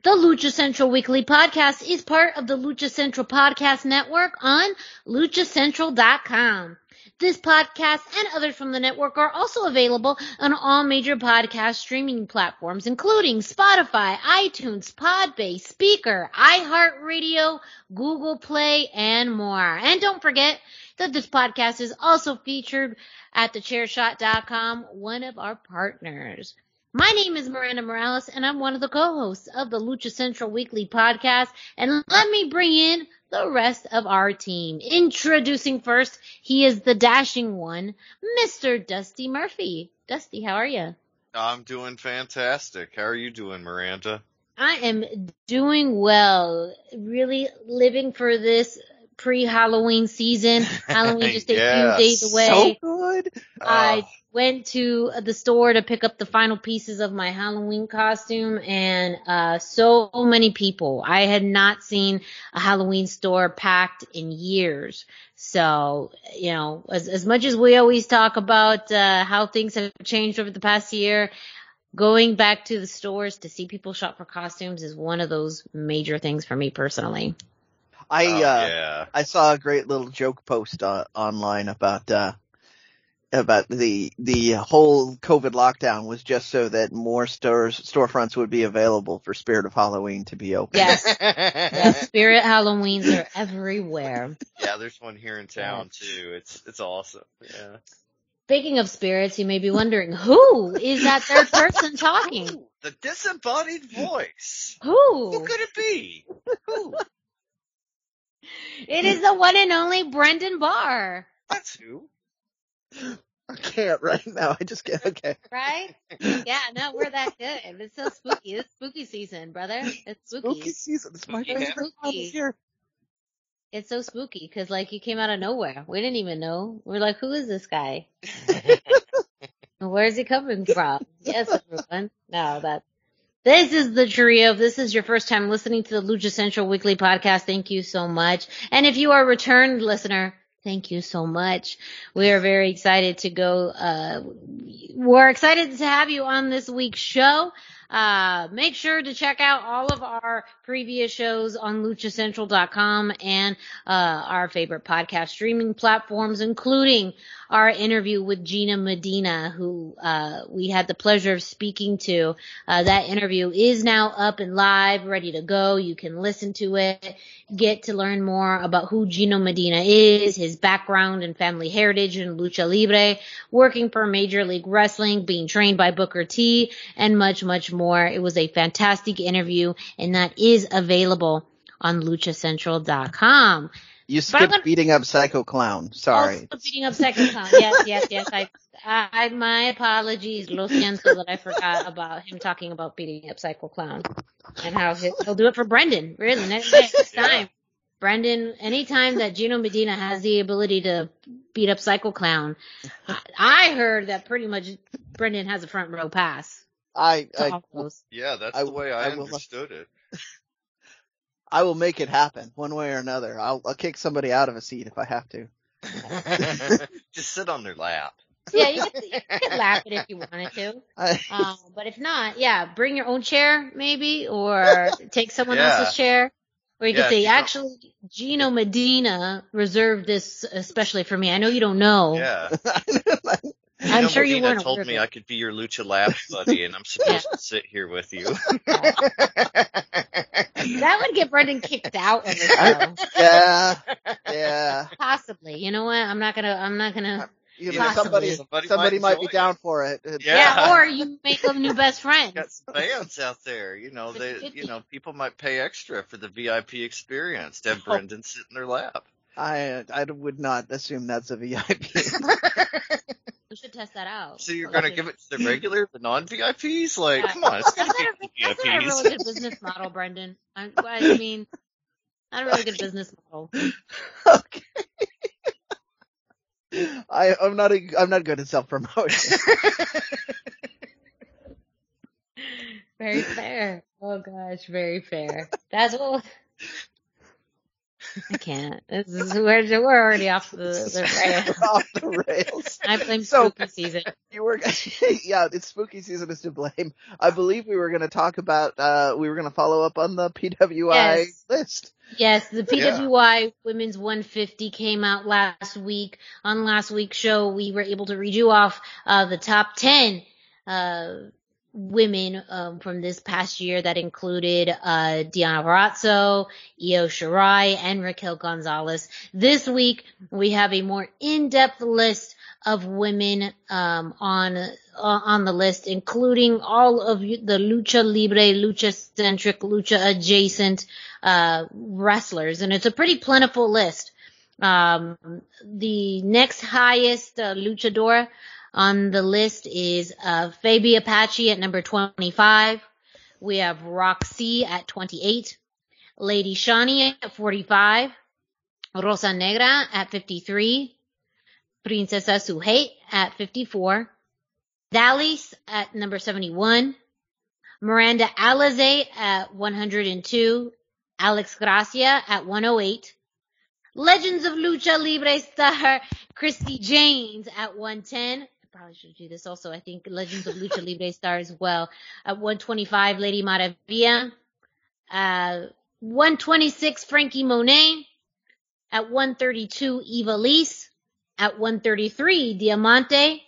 The Lucha Central Weekly Podcast is part of the Lucha Central Podcast Network on luchacentral.com. This podcast and others from the network are also available on all major podcast streaming platforms, including Spotify, iTunes, Podbase, Spreaker, iHeartRadio, Google Play, and more. And don't forget that this podcast is also featured at thechairshot.com, one of our partners. My name is Miranda Morales and I'm one of the co-hosts of the Lucha Central Weekly podcast. And let me bring in the rest of our team. Introducing first, he is the dashing one, Mr. Dusty Murphy. Dusty, how are you? I'm doing fantastic. How are you doing, Miranda? I am doing well. Really living for this pre-Halloween season. Halloween just a Yes. few days away. So good. I Oh, went to the store to pick up the final pieces of my Halloween costume and uh so many people. I had not seen a Halloween store packed in years. So, you know, as as much as we always talk about uh how things have changed over the past year, going back to the stores to see people shop for costumes is one of those major things for me personally. I oh, uh yeah. I saw a great little joke post uh, online about uh about the the whole COVID lockdown was just so that more stores storefronts would be available for Spirit of Halloween to be open. Yes. yes, spirit Halloweens are everywhere. yeah, there's one here in town too. It's it's awesome. Yeah. Speaking of spirits, you may be wondering, who is that third person talking? Ooh, the disembodied voice. Who Who? could it be? Who? It is the one and only Brendan Barr, That's who. I can't right now. I just can't. Okay. right? Yeah, no, we're that good. It's so spooky. It's spooky season, brother. It's spooky. Spooky season. It's my Yeah. favorite time of year. It's so spooky because like you came out of nowhere. We didn't even know. We're like, who is this guy? Where's he coming from? Yes, everyone. No, that. This is the trio. If this is your first time listening to the Lucha Central Weekly Podcast, thank you so much. And if you are a returned listener, thank you so much. We are very excited to go. Uh, we're excited to have you on this week's show. Uh, make sure to check out all of our previous shows on luchacentral.com and uh, our favorite podcast streaming platforms, including our interview with Gino Medina, who uh, we had the pleasure of speaking to. Uh, that interview is now up and live, ready to go. You can listen to it, get to learn more about who Gino Medina is, his background and family heritage in lucha libre, working for Major League Wrestling, being trained by Booker T, and much, much more. It was a fantastic interview, and that is available on luchacentral.com. You skipped gonna- beating up Psycho Clown. Sorry. Also beating up Psycho Clown. Yes, yes, yes. I, I, my apologies, lo siento that I forgot about him talking about beating up Psycho Clown and how he'll, he'll do it for Brendan. Really, next, next Yeah. time. Brendan, anytime that Gino Medina has the ability to beat up Psycho Clown, I, I heard that pretty much Brendan has a front row pass. I I. Yeah, that's I the way I, I will- understood it. I will make it happen one way or another. I'll, I'll kick somebody out of a seat if I have to. Just sit on their lap. Yeah, you could, you could laugh it if you wanted to. I, Um, but if not, yeah, bring your own chair maybe, or take someone Yeah. else's chair. Or you Yeah, could say, you don't- actually, Gino Medina reserved this especially for me. I know you don't know. Yeah. You I'm know, sure you weren't told me I could be your lucha lab buddy, and I'm supposed to sit here with you. That would get Brendan kicked out of the show. yeah, yeah. Possibly. You know what? I'm not gonna. I'm not gonna. Uh, you know, somebody, Somebody somebody might might be down for it. Yeah. Yeah. Or you make a new best friend. Got some fans out there, you know. They, you know, people might pay extra for the VIP experience to have Oh. Brendan sit in their lap. I I would not assume that's a VIP. We should test that out. So you're gonna give it to the regular, the non-VIPs? Like, Yeah. come on, it's That's gotta not, a, be that's not a really good business model, Brendan. I, I mean, not a really good business model. okay. I I'm not a, I'm not good at self promotion. Very fair. Oh gosh, very fair. That's what. I can't. This is, we're, we're already off the, the rails. off the rails. I blame So- spooky season. You were, yeah, it's spooky season is to blame. I believe we were going to talk about, uh, we were going to follow up on the PWI Yes. list. Yes, the Yeah. PWI Women's 150 came out last week. On last week's show, we were able to read you off uh, the top 10 uh, women um, from this past year that included uh, Deonna Purrazzo, Io Shirai, and Raquel Gonzalez. This week, we have a more in-depth list of women um, on uh, on the list, including all of the lucha libre, lucha centric, lucha adjacent uh, wrestlers, and it's a pretty plentiful list. Um, the next highest uh, luchador on the list is uh, Fabi Apache at number 25. We have Rok-C at 28. Lady Shani at 45. Rosa Negra at 53. Princesa Sugehit at 54. Dallas at number 71. Miranda Alizé at 102. Alex Gracia at 108. Legends of Lucha Libre star Christi Jaynes at 110. Probably should do this also. I think Legends of Lucha Libre star as well. At 125, Lady Maravilla. Uh, 126, Frankie Monet. At 132, Ivelisse. At 133, Diamante.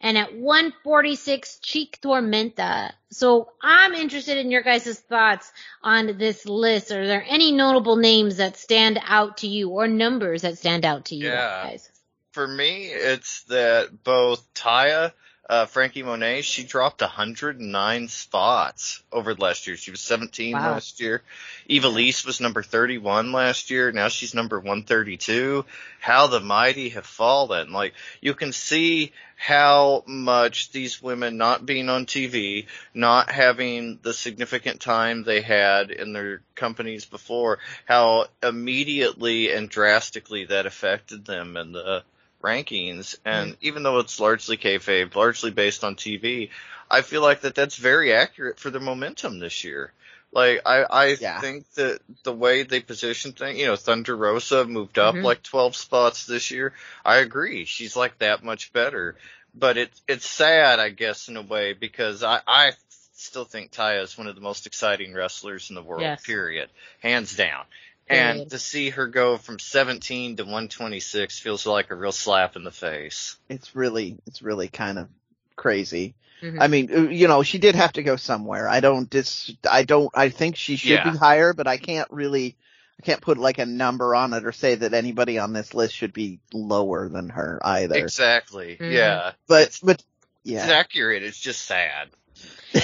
And at 146, Chik Tormenta. So I'm interested in your guys' thoughts on this list. Are there any notable names that stand out to you or numbers that stand out to you Yeah. guys? For me, it's that both Taya, uh, Frankie Monet, she dropped 109 spots over last year. She was 17 Wow. last year. Ivelisse was number 31 last year. Now she's number 132. How the mighty have fallen. Like, you can see how much these women not being on TV, not having the significant time they had in their companies before, how immediately and drastically that affected them in the rankings. And even though it's largely kayfabe, largely based on TV, I feel like that that's very accurate for the momentum this year. Like I, I Yeah. think that the way they position things, you know, Thunder Rosa moved up Mhm. like 12 spots this year. I agree. She's like that much better. But it's, it's sad, I guess, in a way, because I, I still think Taya is one of the most exciting wrestlers in the world, Yes. period. Hands down. Period. And to see her go from 17 to 126 feels like a real slap in the face. It's really, it's really kind of crazy. Mhm. I mean, uh, you know, she did have to go somewhere. I don't dis, I don't, I think she should Yeah. be higher, but I can't really, I can't put like a number on it or say that anybody on this list should be lower than her either. Exactly. Mhm. Yeah. But, it's, but, it's accurate. It's just sad.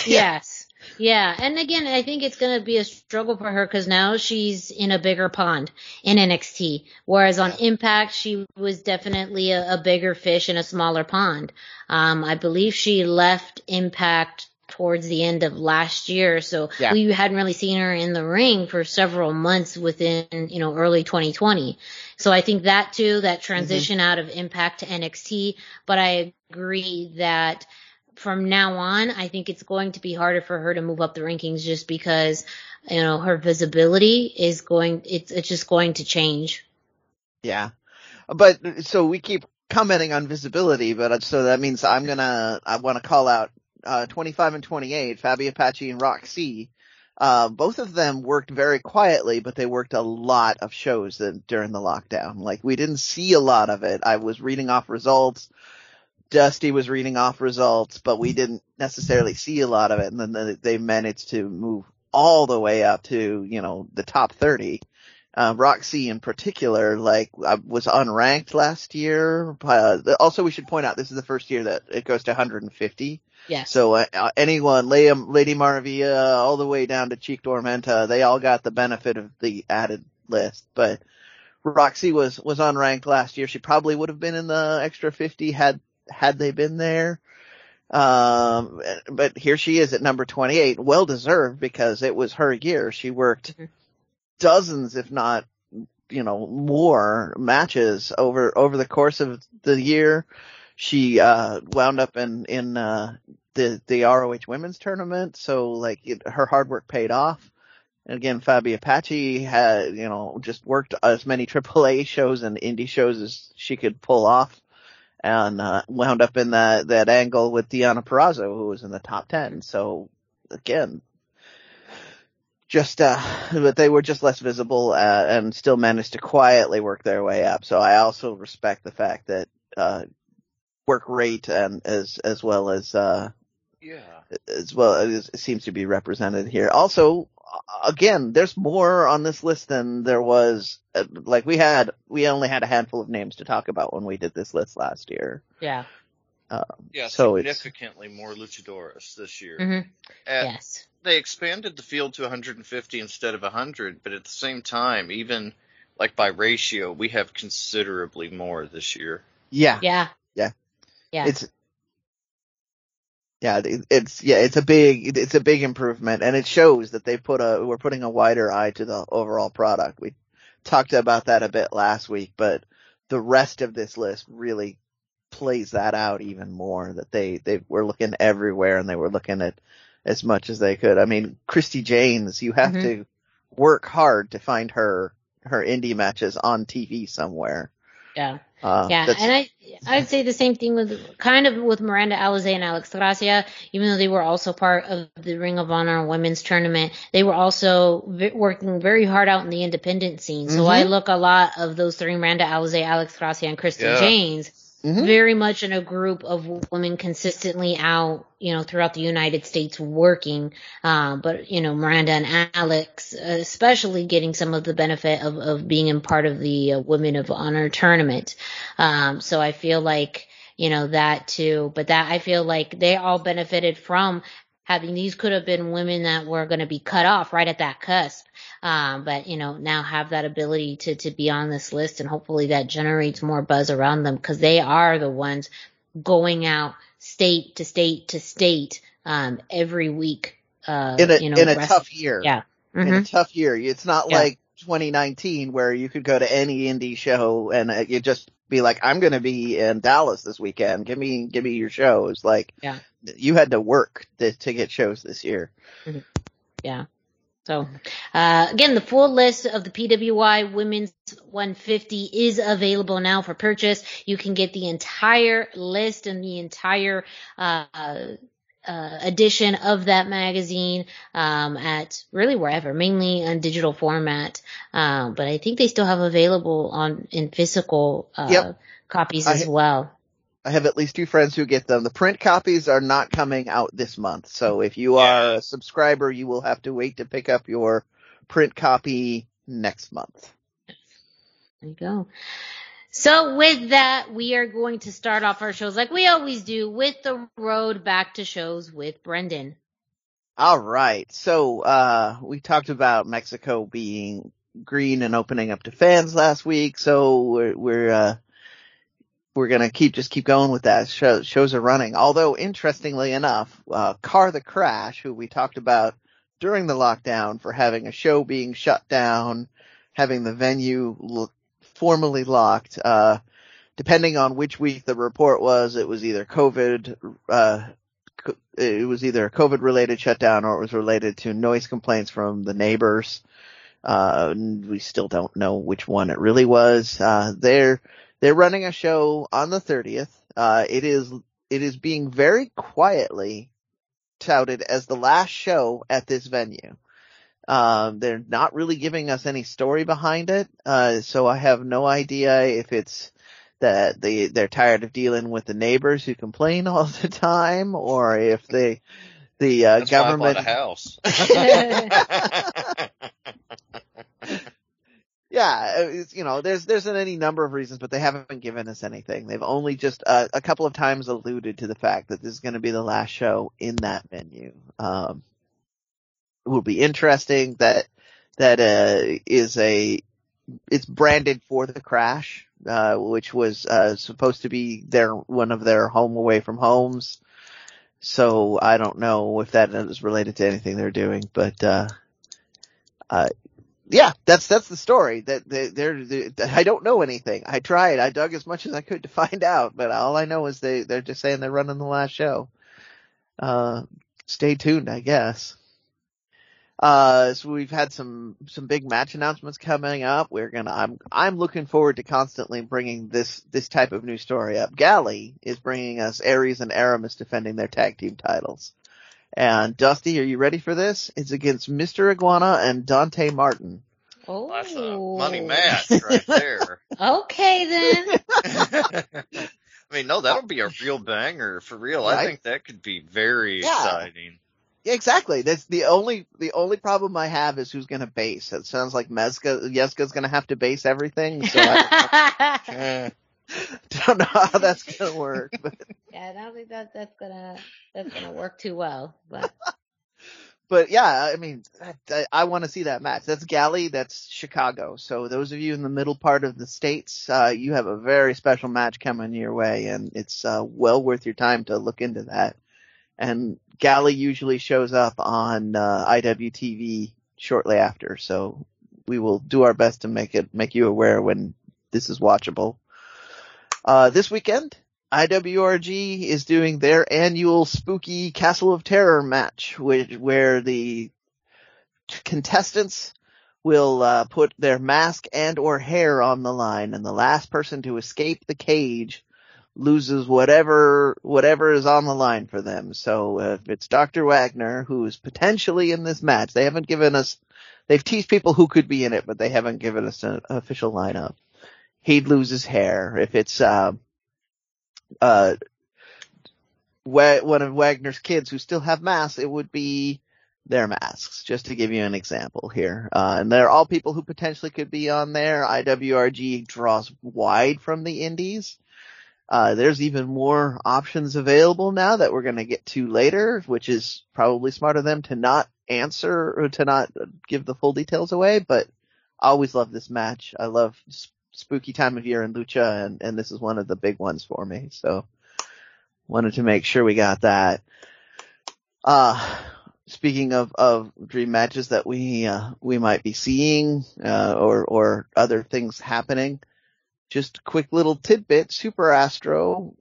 yes. Yeah. And again, I think it's going to be a struggle for her because now she's in a bigger pond in NXT. Whereas on Impact, she was definitely a, a bigger fish in a smaller pond. Um, I believe she left Impact towards the end of last year. So Yeah. we hadn't really seen her in the ring for several months within, you know, early 2020. So I think that too, that transition out of Impact to NXT. But I agree that from now on, I think it's going to be harder for her to move up the rankings just because, you know, her visibility is going, it's, it's just going to change. Yeah. But so we keep commenting on visibility, but uh, so that means I'm gonna, I want to call out, uh, 25 and 28, Fabi Apache and Rok-C. Uh, both of them worked very quietly, but they worked a lot of shows that, during the lockdown. Like we didn't see a lot of it. I was reading off results. Dusty was reading off results, but we didn't necessarily see a lot of it. And then they managed to move all the way up to, you know, the top 30. Uh, Rok-C in particular, like, was unranked last year. Uh, also we should point out this is the first year that it goes to 150. Yes. So uh, anyone, Lady, Lady Maravilla, all the way down to Chik Tormenta, they all got the benefit of the added list. But Rok-C was was unranked last year. She probably would have been in the extra 50 had had they been there. Um, but here she is at number 28, well deserved because it was her year. She worked mm-hmm. dozens, if not, you know, more matches over, over the course of the year. She, uh, wound up in, in, uh, the, the ROH women's tournament. So like it, her hard work paid off. And again, Fabi Apache had, you know, just worked as many AAA shows and indie shows as she could pull off and uh, wound up in that that angle with Deonna Purrazzo, who was in the top ten. So again, just uh, but they were just less visible uh, and still managed to quietly work their way up. So I also respect the fact that uh, work rate and as as well as uh, yeah as well as it seems to be represented here. Also, again, there's more on this list than there was. Uh, like we had, we only had a handful of names to talk about when we did this list last year. Yeah. Um, yeah, so significantly more luchadores this year. Mm-hmm. yes. They expanded the field to 150 instead of 100, but at the same time, even like by ratio, we have considerably more this year. Yeah. Yeah. Yeah. Yeah. It's yeah, it's yeah, it's a big it's a big improvement, and it shows that they put a we're putting a wider eye to the overall product. We talked about that a bit last week, but the rest of this list really plays that out even more. That they they were looking everywhere and they were looking at as much as they could. I mean, Christi Jaynes, you have mm-hmm. to work hard to find her her indie matches on TV somewhere. Yeah. Uh, yeah, and I I'd say the same thing with kind of with Miranda Alizé and Alex Gracia, even though they were also part of the Ring of Honor women's tournament, they were also v- working very hard out in the independent scene. So mm-hmm. I look a lot of those three Miranda Alizé, Alex Gracia, and Kristen yeah. Janes Mm-hmm. Very much in a group of women consistently out, you know, throughout the United States working. Um, but, you know, Miranda and Alex, especially getting some of the benefit of, of being in part of the uh, Women of Honor tournament. Um, so I feel like, you know, that too, but that I feel like they all benefited from having these could have been women that were going to be cut off right at that cusp. Um, but you know, now have that ability to, to be on this list and hopefully that generates more buzz around them because they are the ones going out state to state to state, um, every week. Uh, in a, you know, in a rest- tough year. Yeah. Mm-hmm. In a mm-hmm. tough year. It's not yeah. like 2019 where you could go to any indie show and uh, you just be like, I'm going to be in Dallas this weekend. Give me, give me your shows. Like, yeah. You had to work to, to get shows this year. Mm-hmm. Yeah. So, uh, again, the full list of the PWI Women's 150 is available now for purchase. You can get the entire list and the entire, uh, uh, edition of that magazine um, at really wherever, mainly on digital format. Um, but I think they still have available on in physical uh, yep. copies as I, well. I have at least two friends who get them. The print copies are not coming out this month, so if you are a subscriber, you will have to wait to pick up your print copy next month. There you go. So with that, we are going to start off our shows like we always do with the road back to shows with Brendan. All right. So, uh, we talked about Mexico being green and opening up to fans last week. So we're, we're, uh, we're gonna keep, just keep going with that. Show, shows are running. Although interestingly enough, uh, Car the Crash, who we talked about during the lockdown for having a show being shut down, having the venue look formally locked. Uh, depending on which week the report was, it was either COVID, uh, it was either a COVID related shutdown or it was related to noise complaints from the neighbors. Uh, we still don't know which one it really was. Uh, they're, they're running a show on the 30th. Uh, it is, it is being very quietly touted as the last show at this venue. Um, they're not really giving us any story behind it, uh, so I have no idea if it's that they they're tired of dealing with the neighbors who complain all the time, or if they the uh, That's government. bought a house. Yeah, it's, you know, there's there's any number of reasons, but they haven't given us anything. They've only just uh, a couple of times alluded to the fact that this is going to be the last show in that venue. Um, it will be interesting that that uh, is a it's branded for the crash, uh, which was uh, supposed to be their one of their home away from homes. So I don't know if that is related to anything they're doing, but uh, uh, yeah, that's that's the story. That they, they're, they, I don't know anything. I tried. I dug as much as I could to find out, but all I know is they they're just saying they're running the last show. Uh, stay tuned, I guess. Uh, so we've had some some big match announcements coming up. We're gonna. I'm I'm looking forward to constantly bringing this this type of new story up. Galley is bringing us Arez and Aramis defending their tag team titles. And Dusty, are you ready for this? It's against Mr. Iguana and Dante Martin. Oh. That's a money match right there. Okay then. I mean, no, that'll be a real banger for real. I think that could be very Yeah. exciting. Yeah, exactly. That's the only the only problem I have is who's going to base. It sounds like Mezga Yeska's going to have to base everything. So I don't know how that's going to work. But yeah, I don't think that that's gonna that's gonna work too well. But but yeah, I mean, I, I want to see that match. That's Galley. That's Chicago. So those of you in the middle part of the states, uh, you have a very special match coming your way, and it's uh, well worth your time to look into that. And Galley usually shows up on uh, IWTV shortly after, so we will do our best to make it make you aware when this is watchable. Uh, this weekend, IWRG is doing their annual spooky Castle of Terror match, which, where the contestants will uh, put their mask and or hair on the line, and the last person to escape the cage loses whatever whatever is on the line for them. So if it's Dr. Wagner who is potentially in this match, they haven't given us. They've teased people who could be in it, but they haven't given us an official lineup. He'd lose his hair. If it's uh, uh, Wa- one of Wagner's kids who still have masks, it would be their masks, just to give you an example here. Uh, and they're all people who potentially could be on there. IWRG draws wide from the indies. Uh, there's even more options available now that we're going to get to later, which is probably smart of them to not answer or to not give the full details away, but I always love this match. I love spooky time of year in Lucha and, and this is one of the big ones for me. So wanted to make sure we got that. Uh, speaking of, of dream matches that we, uh, we might be seeing, uh, or, or other things happening, just quick little tidbit, Super Astro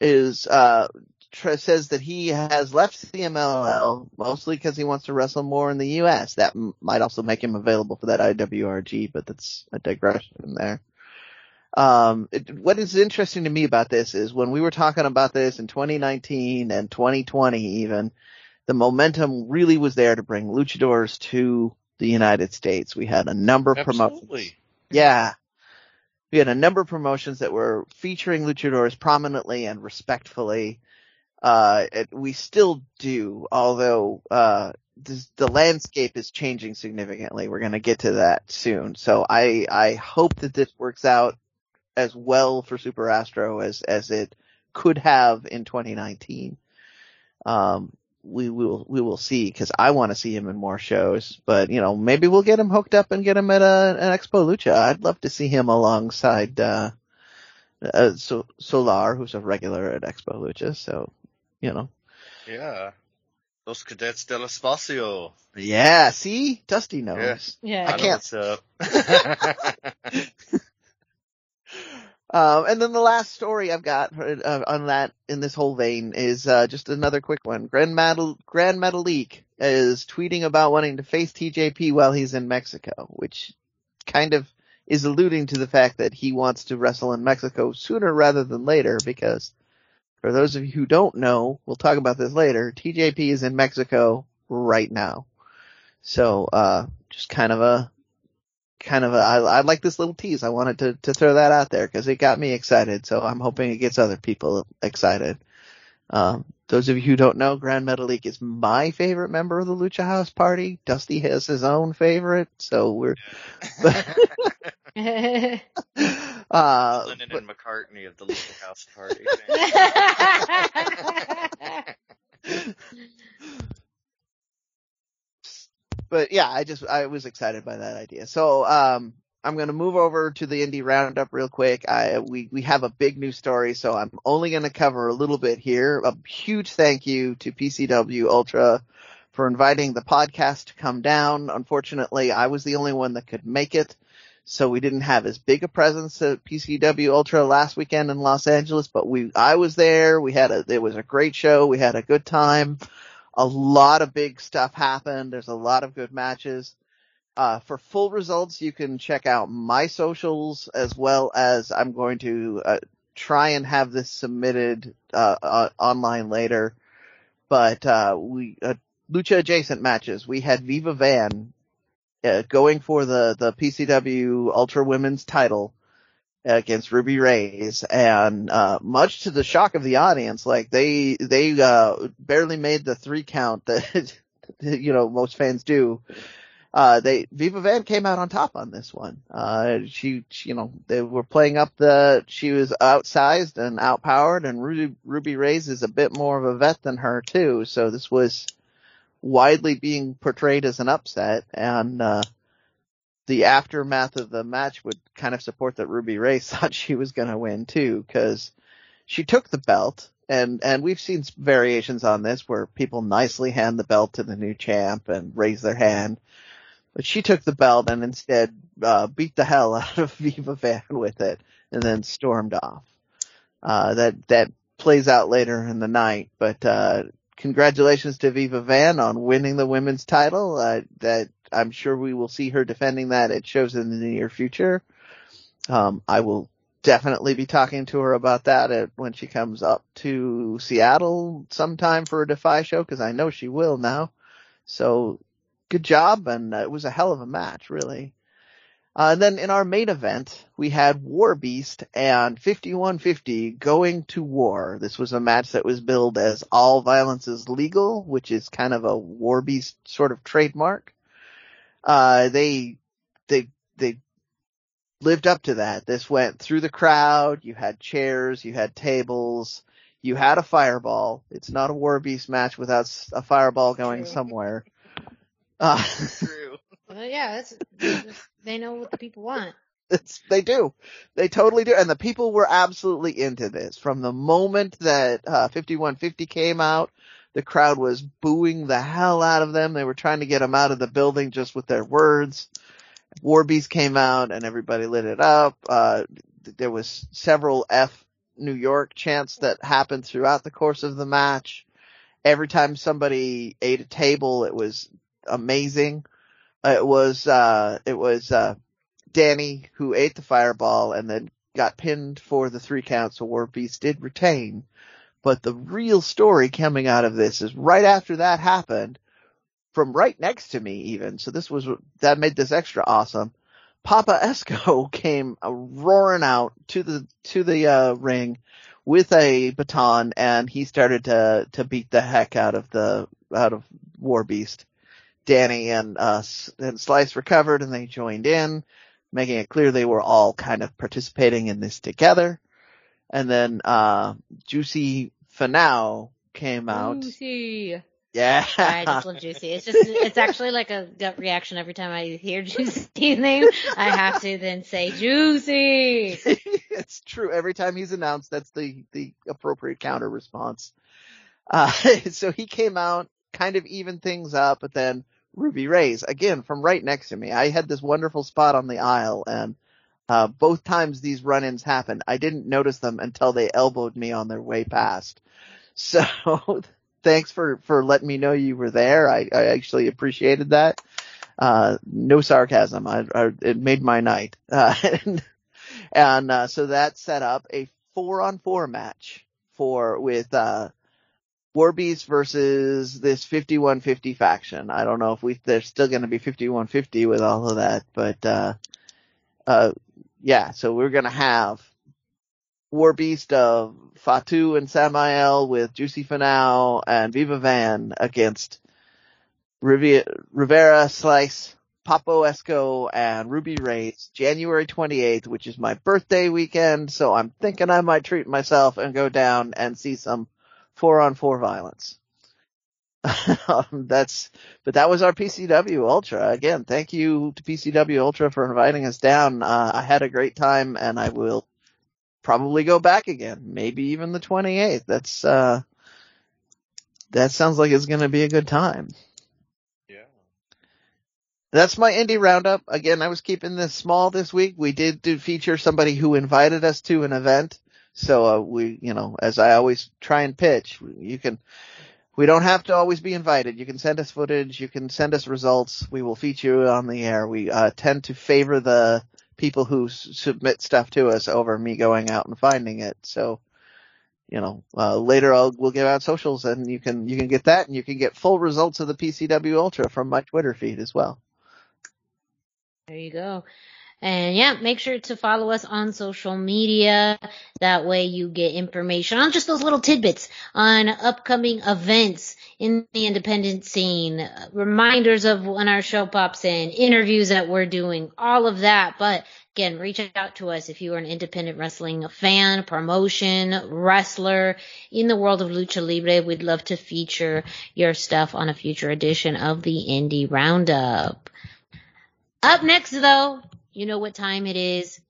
is, uh, tr- says that he has left CMLL mostly because he wants to wrestle more in the U.S. That m- might also make him available for that IWRG, but that's a digression there. Um, it, what is interesting to me about this is when we were talking about this in 2019 and 2020 even, the momentum really was there to bring luchadors to the United States. We had a number of promotions. Yeah. We had a number of promotions that were featuring luchadors prominently and respectfully. Uh, we still do, although, uh, this, the landscape is changing significantly. We're going to get to that soon. So I, I hope that this works out as well for Super Astro as, as it could have in 2019. Um, we will, we will see because I want to see him in more shows, but you know, maybe we'll get him hooked up and get him at a, an Expo Lucha. I'd love to see him alongside, uh, uh, so, Solar, who's a regular at Expo Lucha. So, you know, Yeah. Los Cadets del Espacio. yeah, see, Dusty knows. Yeah. yeah. I can't- know what's up. Um, and then the last story I've got uh, on that in this whole vein is uh, just another quick one. Grand Metal Grand Metalik is tweeting about wanting to face TJP while he's in Mexico, which kind of is alluding to the fact that he wants to wrestle in Mexico sooner rather than later. Because for those of you who don't know, we'll talk about this later. TJP is in Mexico right now, so uh, just kind of a kind of a, I, I like this little tease. I wanted to, to throw that out there because it got me excited. So I'm hoping it gets other people excited. Um, those of you who don't know, Grand Metalik is my favorite member of the Lucha House Party. Dusty has his own favorite, so we're. uh, Lennon and McCartney of the Lucha House Party. but yeah, I just I was excited by that idea. So um, I'm going to move over to the indie roundup real quick. I we we have a big news story, so I'm only going to cover a little bit here. A huge thank you to PCW Ultra for inviting the podcast to come down. Unfortunately, I was the only one that could make it, so we didn't have as big a presence at PCW Ultra last weekend in Los Angeles. But we I was there. We had a it was a great show. We had a good time. A lot of big stuff happened. There's a lot of good matches. Uh, for full results, you can check out my socials as well as I'm going to uh, try and have this submitted uh, uh online later. But uh, we uh, lucha adjacent matches. We had Viva Van going for the the PCW Ultra Women's title against Ruby Raze, and much to the shock of the audience, like they they barely made the three count that you know most fans do uh, they Viva Van came out on top on this one. Uh, she, she, you know, they were playing up the. She was outsized and outpowered, and Ruby, Ruby Raze is a bit more of a vet than her too. So this was widely being portrayed as an upset, and uh, the aftermath of the match would kind of support that Ruby Ray thought she was going to win too, because she took the belt. And, and we've seen variations on this where people nicely hand the belt to the new champ and raise their hand but she took the belt and instead uh, beat the hell out of Viva Van with it, and then stormed off. Uh, that that plays out later in the night, but uh, congratulations to Viva Van on winning the women's title. Uh, that I'm sure we will see her defending that at shows in the near future. Um, I will definitely be talking to her about that at, when she comes up to Seattle sometime for a Defy show because I know she will now. So good job, and it was a hell of a match, really. Uh, and then in our main event, we had War Beast and 5150 going to war. This was a match that was billed as all violence is legal, which is kind of a War Beast sort of trademark. Uh, they, they, they lived up to that. This went through the crowd. You had chairs, you had tables, you had a fireball. It's not a War Beast match without a fireball going True. somewhere. Uh, True. Well, yeah, that's, they know what the people want. It's, they do. They totally do. And the people were absolutely into this. From the moment that uh, 5150 came out, the crowd was booing the hell out of them. They were trying to get them out of the building just with their words. Warbeast came out and everybody lit it up. Uh, there was several F New York chants that happened throughout the course of the match. Every time somebody ate a table, it was amazing. It was, uh, it was, uh, Danny who ate the fireball and then got pinned for the three counts, so War Beast did retain. But the real story coming out of this is right after that happened, from right next to me even, so this was, that made this extra awesome. Papo Esco came roaring out to the, to the, uh, ring with a baton and he started to, to beat the heck out of the, out of War Beast. Danny and uh, and Slice recovered and they joined in, making it clear they were all kind of participating in this together. And then uh, Juicy Finau came out. Juicy. Yeah. I just love Juicy. It's just, it's actually like a gut reaction every time I hear Juicy's name. I have to then say Juicy. it's true. Every time he's announced, that's the, the appropriate counter response. Uh, so he came out, kind of even things up, but then Ruby Raze, again from right next to me. I had this wonderful spot on the aisle and uh, both times these run-ins happened, I didn't notice them until they elbowed me on their way past. So thanks for, for letting me know you were there. I, I actually appreciated that. Uh, no sarcasm. I, I, it made my night. Uh, and, and uh, so that set up a four on four match for, with, uh, War Beast versus this 5150 faction. I don't know if we, they're still going to be 5150 with all of that, but, uh, uh, yeah, so we're going to have War Beast of Fatu and Samael with Juicy Finau and Viva Van against Rivera Slice, Papo Esco, and Ruby Raze, January 28th, which is my birthday weekend, so I'm thinking I might treat myself and go down and see some four on four violence. um, that's, but that was our PCW Ultra. Again, thank you to PCW Ultra for inviting us down. Uh, I had a great time and I will probably go back again. Maybe even the 28th. That's, uh, that sounds like it's going to be a good time. Yeah. That's my indie roundup. Again, I was keeping this small this week. We did do feature somebody who invited us to an event. So, uh, we, you know, as I always try and pitch, you can, we don't have to always be invited. You can send us footage. You can send us results. We will feature you on the air. We, uh, tend to favor the people who s- submit stuff to us over me going out and finding it. So, you know, uh, later I'll, we'll give out socials and you can, you can get that and you can get full results of the PCW Ultra from my Twitter feed as well. There you go. And yeah, make sure to follow us on social media. That way you get information on just those little tidbits on upcoming events in the independent scene, reminders of when our show pops in, interviews that we're doing, all of that. But again, reach out to us if you are an independent wrestling fan, promotion, wrestler in the world of lucha libre. We'd love to feature your stuff on a future edition of the Indie Roundup. Up next though, you know what time it is.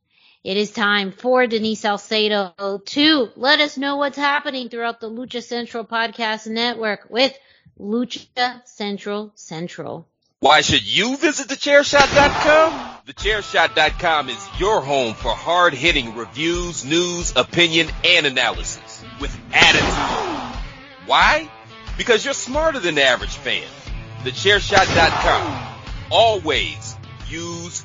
It is time for Denise Salcedo to let us know what's happening throughout the Lucha Central Podcast Network with Lucha Central Central. Why should you visit thechairshot.com? Thechairshot.com is your home for hard-hitting reviews, news, opinion, and analysis with attitude. Why? Because you're smarter than the average fan. Thechairshot.com. Always use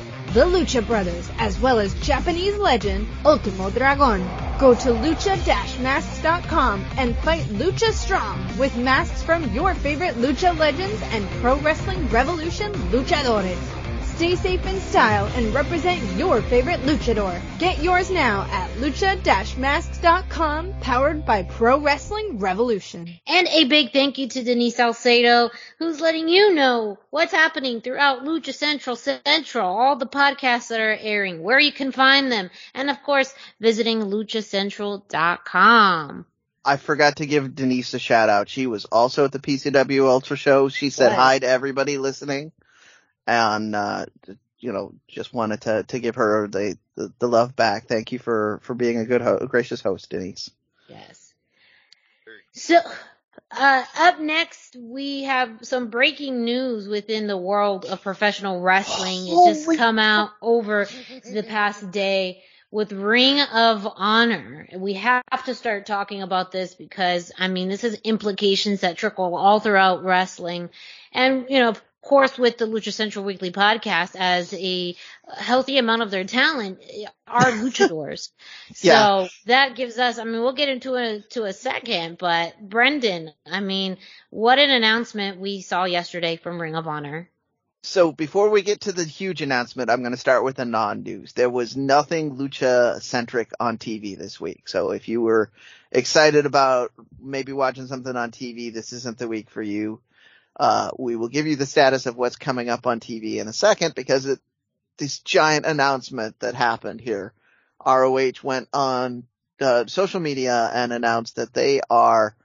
the Lucha Brothers, as well as Japanese legend Ultimo Dragon. Go to lucha-masks.com and fight Lucha Strong with masks from your favorite lucha legends and Pro Wrestling Revolution luchadores. Stay safe in style and represent your favorite luchador. Get yours now at lucha-masks.com, powered by Pro Wrestling Revolution. And a big thank you to Denise Salcedo, who's letting you know what's happening throughout Lucha Central Central, all the podcasts that are airing, where you can find them, and of course, visiting luchacentral.com. I forgot to give Denise a shout out. She was also at the PCW Ultra show. She said Was. hi to everybody listening and, uh, you know, just wanted to, to give her the, the, the love back. Thank you for, for being a good, ho- gracious host, Denise. Yes. So, uh, up next, we have some breaking news within the world of professional wrestling. It just Holy come out over the past day with Ring of Honor. We have to start talking about this because, I mean, this has implications that trickle all throughout wrestling. And, you know, of course, with the Lucha Central Weekly podcast, as a healthy amount of their talent are luchadors. Yeah. So that gives us, I mean, we'll get into it to a second, but Brendan, I mean, what an announcement we saw yesterday from Ring of Honor. So before we get to the huge announcement, I'm going to start with the non-news. There was nothing lucha centric on TV this week. So if you were excited about maybe watching something on TV, this isn't the week for you. Uh, we will give you the status of what's coming up on TV in a second because it, this giant announcement that happened here. ROH went on uh, social media and announced that they are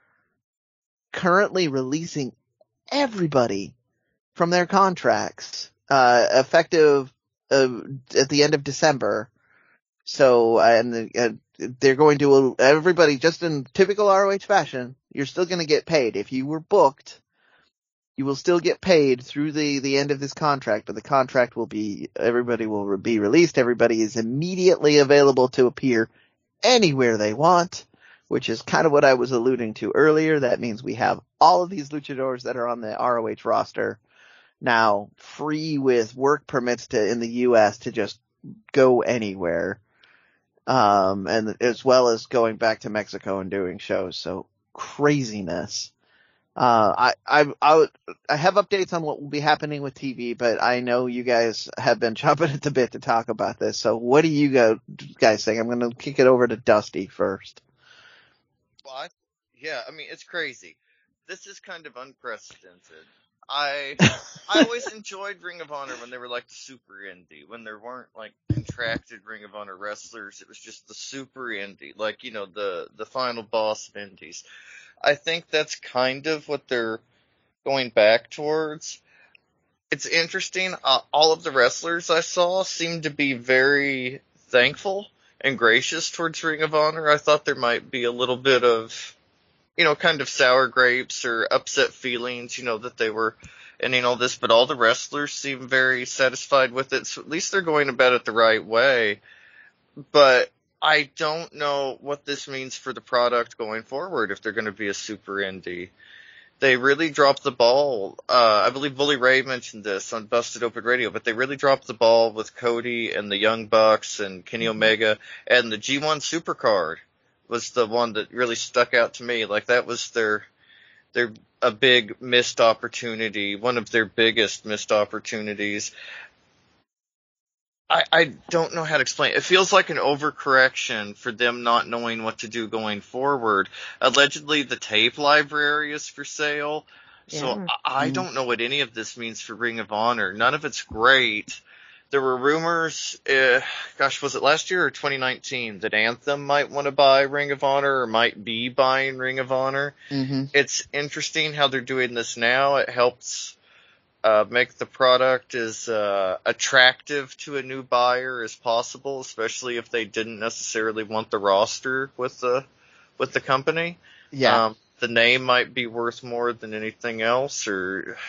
currently releasing everybody from their contracts, uh, effective, uh, at the end of December. So, and, uh, they're going to, everybody just in typical ROH fashion, you're still going to get paid. If you were booked, you will still get paid through the, the end of this contract, but the contract will be, everybody will be released. Everybody is immediately available to appear anywhere they want, which is kind of what I was alluding to earlier. That means we have all of these luchadors that are on the ROH roster now free with work permits to, in the U.S. to just go anywhere. Um, and as well as going back to Mexico and doing shows. So craziness. Uh, I, I, I, would- I have updates on what will be happening with TV, but I know you guys have been chomping at the bit to talk about this. So what do you go, guys think? I'm going to kick it over to Dusty first. Well, I, yeah, I mean, it's crazy. This is kind of unprecedented. I I always enjoyed Ring of Honor when they were like the super indie, when there weren't like contracted Ring of Honor wrestlers. It was just the super indie, like you know the the final boss of indies. I think that's kind of what they're going back towards. It's interesting. Uh, all of the wrestlers I saw seemed to be very thankful and gracious towards Ring of Honor. I thought there might be a little bit of you know, kind of sour grapes or upset feelings, you know, that they were ending all this, but all the wrestlers seem very satisfied with it. So at least they're going about it the right way. But I don't know what this means for the product going forward if they're going to be a super indie. They really dropped the ball. Uh, I believe Bully Ray mentioned this on Busted Open Radio, but they really dropped the ball with Cody and the Young Bucks and Kenny Omega and the G1 Supercard was the one that really stuck out to me. Like that was their their a big missed opportunity, one of their biggest missed opportunities. I, I don't know how to explain. It. it feels like an overcorrection for them not knowing what to do going forward. Allegedly, the tape library is for sale, so Yeah. I, I don't know what any of this means for Ring of Honor. None of it's great. There were rumors, uh, gosh, was it last year or 2019 that Anthem might want to buy Ring of Honor or might be buying Ring of Honor? Mm-hmm. It's interesting how they're doing this now. It helps uh, make the product as uh, attractive to a new buyer as possible, especially if they didn't necessarily want the roster with the with the company. Yeah. Um, the name might be worth more than anything else, or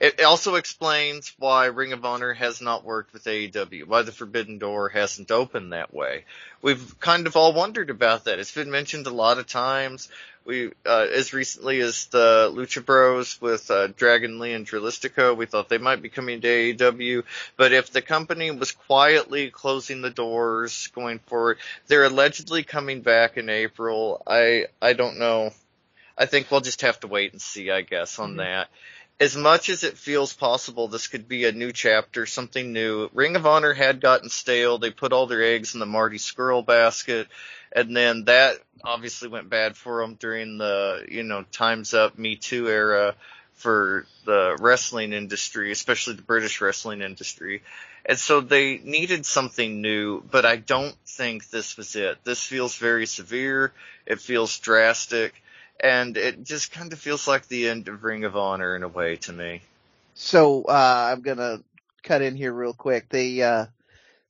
It also explains why Ring of Honor has not worked with AEW, why the Forbidden Door hasn't opened that way. We've kind of all wondered about that. It's been mentioned a lot of times. We, uh, as recently as the Lucha Bros with uh, Dragon Lee and Dralistico, we thought they might be coming to AEW. But if the company was quietly closing the doors going forward, they're allegedly coming back in April. I I don't know. I think we'll just have to wait and see, I guess, on mm-hmm. that as much as it feels possible this could be a new chapter, something new, Ring of Honor had gotten stale. They put all their eggs in the Marty Scurll basket. And then that obviously went bad for them during the, you know, Time's Up, Me Too era for the wrestling industry, especially the British wrestling industry. And so they needed something new, but I don't think this was it. This feels very severe. It feels drastic and it just kind of feels like the end of Ring of Honor in a way to me. So uh, I'm gonna cut in here real quick. The uh,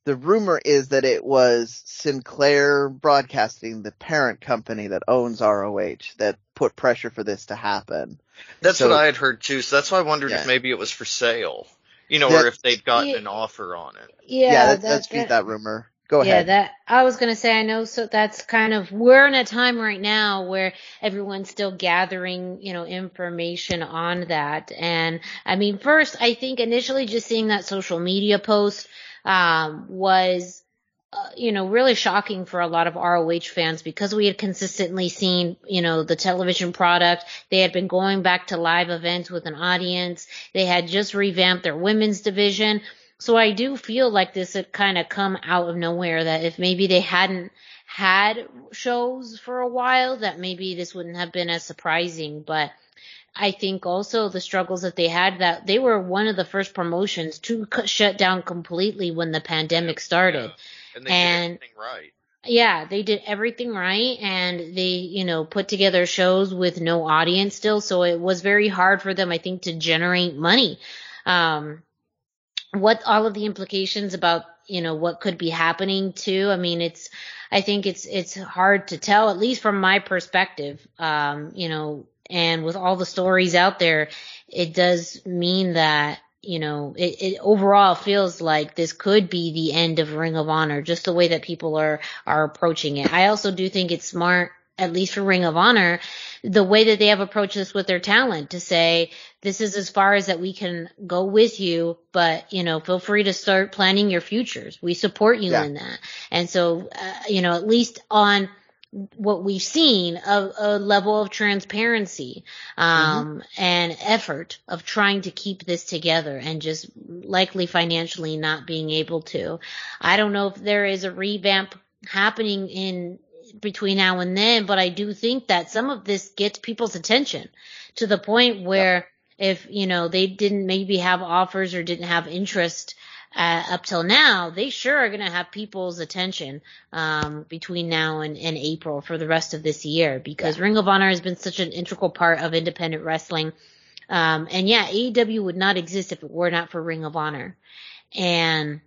the rumor is that it was Sinclair Broadcasting, the parent company that owns ROH, that put pressure for this to happen. That's so, what I had heard too. So that's why I wondered yeah. if maybe it was for sale. You know, that, or if they'd gotten yeah, an offer on it. Yeah, yeah that, that's that, that rumor. Go ahead. Yeah, that I was gonna say. I know. So that's kind of we're in a time right now where everyone's still gathering, you know, information on that. And I mean, first, I think initially just seeing that social media post um, was. Uh, you know, really shocking for a lot of ROH fans because we had consistently seen, you know, the television product. They had been going back to live events with an audience. They had just revamped their women's division. So I do feel like this had kind of come out of nowhere that if maybe they hadn't had shows for a while, that maybe this wouldn't have been as surprising. But I think also the struggles that they had that they were one of the first promotions to shut down completely when the pandemic started. Yeah. And they and, did everything right. Yeah, they did everything right and they, you know, put together shows with no audience still. So it was very hard for them, I think, to generate money. Um, what all of the implications about you know what could be happening too. I mean it's i think it's it's hard to tell at least from my perspective um you know and with all the stories out there it does mean that you know it, it overall feels like this could be the end of ring of honor just the way that people are are approaching it. I also do think it's smart at least for Ring of Honor, the way that they have approached this with their talent to say, this is as far as that we can go with you, but you know, feel free to start planning your futures. We support you yeah. in that. And so, uh, you know, at least on what we've seen a, a level of transparency um, mm-hmm. and effort of trying to keep this together and just likely financially not being able to. I don't know if there is a revamp happening in between now and then, but I do think that some of this gets people's attention to the point where if, you know, they didn't maybe have offers or didn't have interest uh, up till now, they sure are going to have people's attention um, between now and, and, April for the rest of this year because yeah. Ring of Honor has been such an integral part of independent wrestling. Um, and yeah, AEW would not exist if it were not for Ring of Honor. And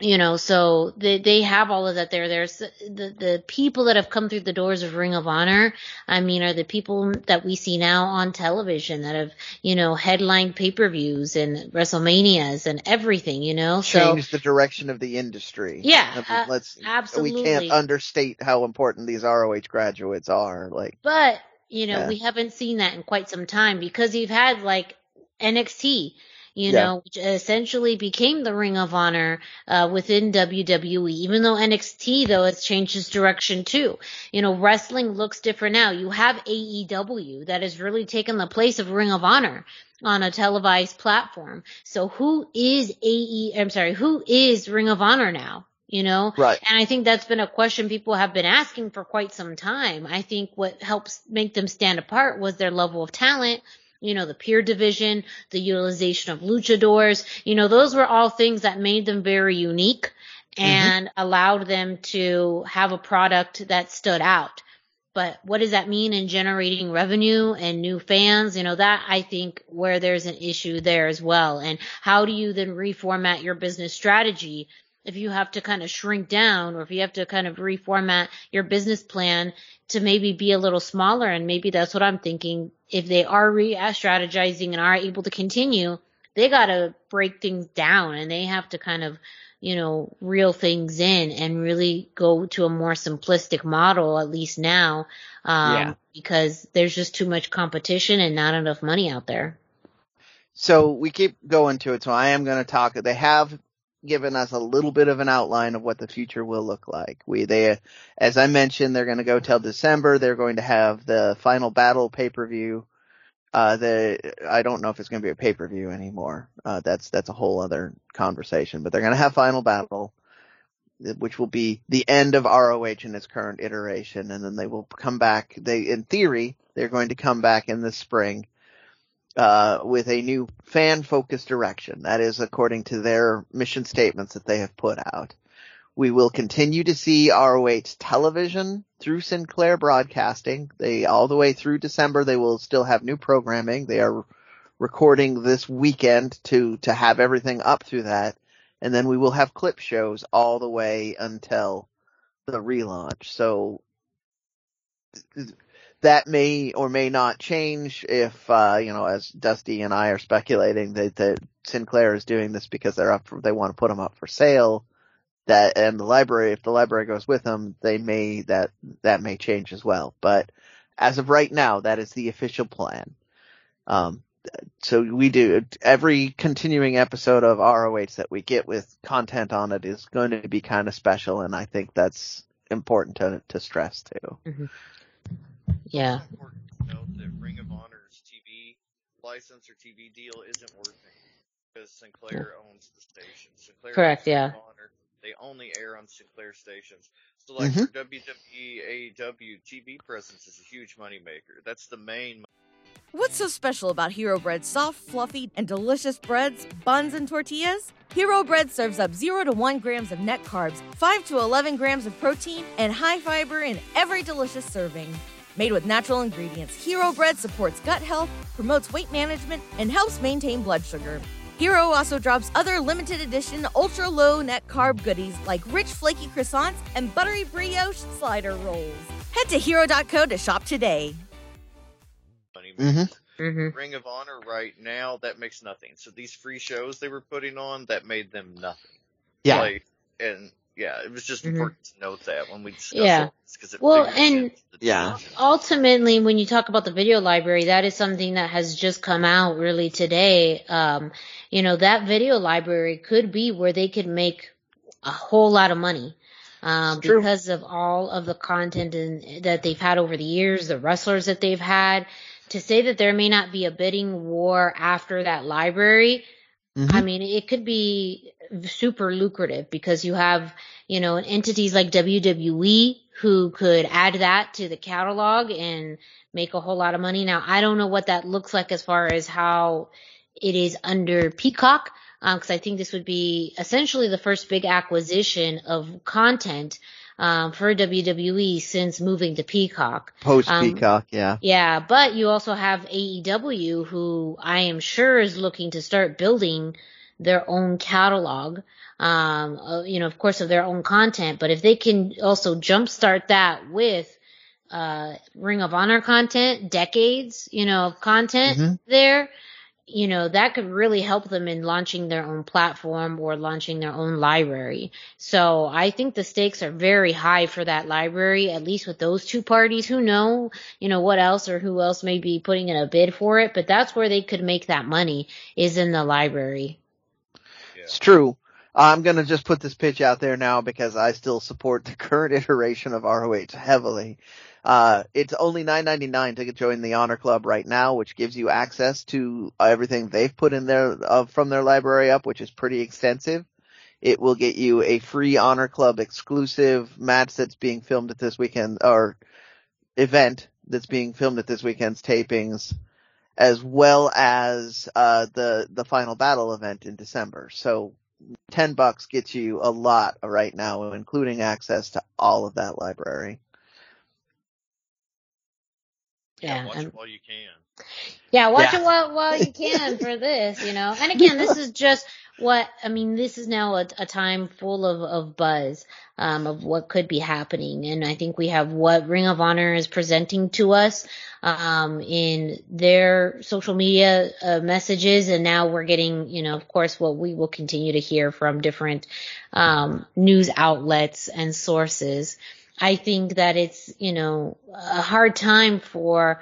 you know, so they they have all of that there. There's the the people that have come through the doors of Ring of Honor. I mean, are the people that we see now on television that have you know headlined pay per views and WrestleManias and everything. You know, changed so, the direction of the industry. Yeah, I mean, uh, let's absolutely. We can't understate how important these ROH graduates are. Like, but you know, yeah. we haven't seen that in quite some time because you've had like NXT you yeah. know, which essentially became the Ring of Honor uh, within WWE. Even though NXT though has changed its direction too. You know, wrestling looks different now. You have AEW that has really taken the place of Ring of Honor on a televised platform. So who is AE? I'm sorry, who is Ring of Honor now? You know, right? And I think that's been a question people have been asking for quite some time. I think what helps make them stand apart was their level of talent you know, the pure division, the utilization of luchadors, you know, those were all things that made them very unique mm-hmm. and mm-hmm. allowed them to have a product that stood out. But what does that mean in generating revenue and new fans? You know, that I think where there's an issue there as well. And how do you then reformat your business strategy if you have to kind of shrink down or if you have to kind of reformat your business plan to maybe be a little smaller. And maybe that's what I'm thinking. If they are re-strategizing and are able to continue, they got to break things down and they have to kind of, you know, reel things in and really go to a more simplistic model, at least now, um, Yeah. because there's just too much competition and not enough money out there. So we keep going to it. So I am going to talk. They have given us a little bit of an outline of what the future will look like. We they, as I mentioned, they're going to go till December. They're going to have the final battle pay per view. Uh, the I don't know if it's going to be a pay per view anymore. Uh, that's that's a whole other conversation. But they're going to have final battle, which will be the end of ROH in its current iteration, and then they will come back. They, in theory, they're going to come back in the spring uh, with a new fan focused direction. That is according to their mission statements that they have put out. We will continue to see ROH television through Sinclair Broadcasting. They, all the way through December, they will still have new programming. They are recording this weekend to, to have everything up through that. And then we will have clip shows all the way until the relaunch. So that may or may not change if, uh, you know, as Dusty and I are speculating that, that Sinclair is doing this because they're up for, they want to put them up for sale. That, and the library, if the library goes with them, they may, that, that may change as well. But as of right now, that is the official plan. Um, so we do every continuing episode of ROH that we get with content on it is going to be kind of special, and I think that's important to to stress too. Yeah. It's important to note that Ring of Honor's TV license or TV deal isn't working because Sinclair owns the station. Sinclair Correct, yeah. Honor. They only air on Sinclair stations. So like Mhm. for WWE, AEW, TV presence is a huge moneymaker. That's the main What's so special about Hero Bread's soft, fluffy, and delicious breads, buns, and tortillas? Hero Bread serves up 0 to 1 grams of net carbs, 5 to 11 grams of protein, and high fiber in every delicious serving. Made with natural ingredients, Hero Bread supports gut health, promotes weight management, and helps maintain blood sugar. Hero also drops other limited edition ultra low net carb goodies like rich flaky croissants and buttery brioche slider rolls. Head to hero.co to shop today. money. Mhm. hmm Ring of Honor right now that makes nothing. So these free shows they were putting on that made them nothing. Yeah. Like, and yeah, it was just Mhm. important to note that when we discuss Yeah. it, because it Well, and- Yeah. ultimately when you talk about the video library that is something that has just come out really today um you know that video library could be where they could make a whole lot of money um true. because of all of the content and that they've had over the years the wrestlers that they've had to say that there may not be a bidding war after that library Mhm. I mean, it could be super lucrative because you have, you know, entities like WWE who could add that to the catalog and make a whole lot of money. Now, I don't know what that looks like as far as how it is under Peacock, because I think this would be essentially the first big acquisition of content um, for WWE since moving to Peacock. Post um, Peacock, yeah. Yeah, but you also have AEW who I am sure is looking to start building their own catalog. Um, uh, you know, of course of their own content, but if they can also jumpstart that with, uh, Ring of Honor content, decades, you know, of content Mhm. there, you know, that could really help them in launching their own platform or launching their own library. So I think the stakes are very high for that library, at least with those two parties who know, you know, what else or who else may be putting in a bid for it. But that's where they could make that money is in the library. It's true. I'm gonna just put this pitch out there now because I still support the current iteration of ROH heavily. Uh, it's only $9.99 to join the Honor Club right now, which gives you access to everything they've put in there uh, from their library up, which is pretty extensive. It will get you a free Honor Club exclusive match that's being filmed at this weekend or event that's being filmed at this weekend's tapings, as well as uh, the the final battle event in December. So, ten bucks gets you a lot right now, including access to all of that library. Yeah. watch and- it while you can. Yeah, watch Yeah. it while, while you can for this, you know. And again, this is just what I mean, this is now a, a time full of, of buzz um, of what could be happening, and I think we have what Ring of Honor is presenting to us um, in their social media uh, messages, and now we're getting, you know, of course, what we will continue to hear from different um, news outlets and sources. I think that it's, you know, a hard time for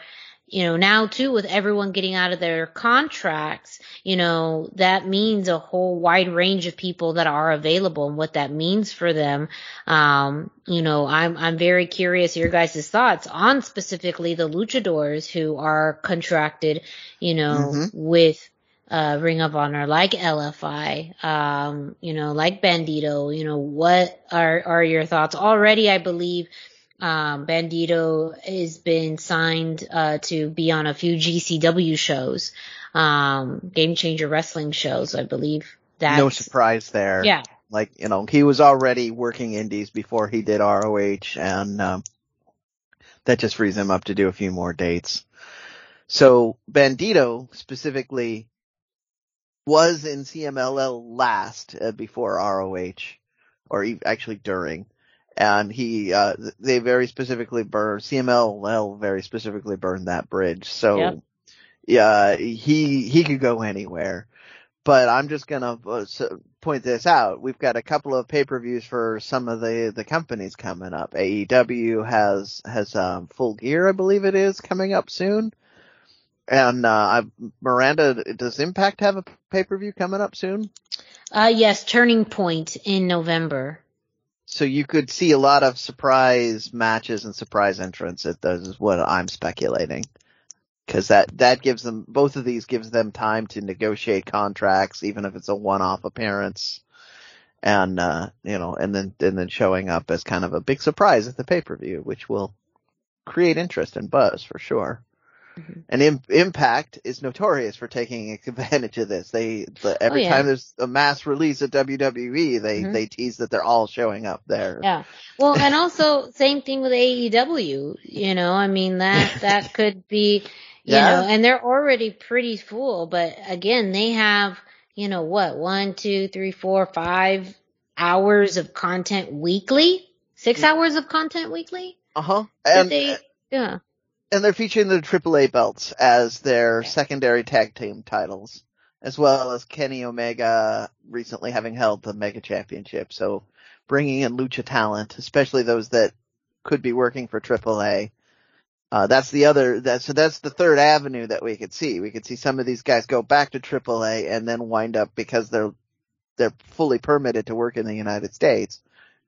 you know, now too with everyone getting out of their contracts, you know, that means a whole wide range of people that are available and what that means for them. Um, you know, I'm, I'm very curious your guys' thoughts on specifically the luchadors who are contracted, you know, Mhm. with, uh, Ring of Honor, like LFI, um, you know, like Bandito, you know, what are, are your thoughts already? I believe, um, Bandito has been signed uh, to be on a few GCW shows, um, Game Changer Wrestling shows, I believe. That's, no surprise there. Yeah, Like, you know, he was already working indies before he did ROH and, um, that just frees him up to do a few more dates. So Bandito specifically was in CMLL last uh, before ROH or e- actually during. And he, uh, they very specifically burned, CMLL very specifically burned that bridge. So, Yep. yeah, he, he could go anywhere. But I'm just gonna uh, point this out. We've got a couple of pay-per-views for some of the, the companies coming up. AEW has, has, um, Full Gear, I believe it is, coming up soon. And, uh, I, Miranda, does Impact have a pay-per-view coming up soon? uh, yes, Turning Point in November. So you could see a lot of surprise matches and surprise entrants at those is what I'm speculating. Cause that, that gives them, both of these gives them time to negotiate contracts, even if it's a one-off appearance. And, uh, you know, and then, and then showing up as kind of a big surprise at the pay-per-view, which will create interest and buzz for sure. Mhm. And Im- Impact is notorious for taking advantage of this. They, the, every yeah. time there's a mass release at WWE, they, Mhm. they tease that they're all showing up there. Yeah. Well, and also same thing with AEW. You know, I mean that that could be, you Yeah. know, and they're already pretty full. But again, they have, you know, what one, two, three, four, five hours of content weekly. Six hours of content weekly. Uh huh. And they, yeah. And they're featuring the AAA belts as their secondary tag team titles, as well as Kenny Omega recently having held the Mega Championship. So bringing in lucha talent, especially those that could be working for AAA. Uh, that's the other, that, so that's the third avenue that we could see. We could see some of these guys go back to AAA and then wind up because they're, they're fully permitted to work in the United States,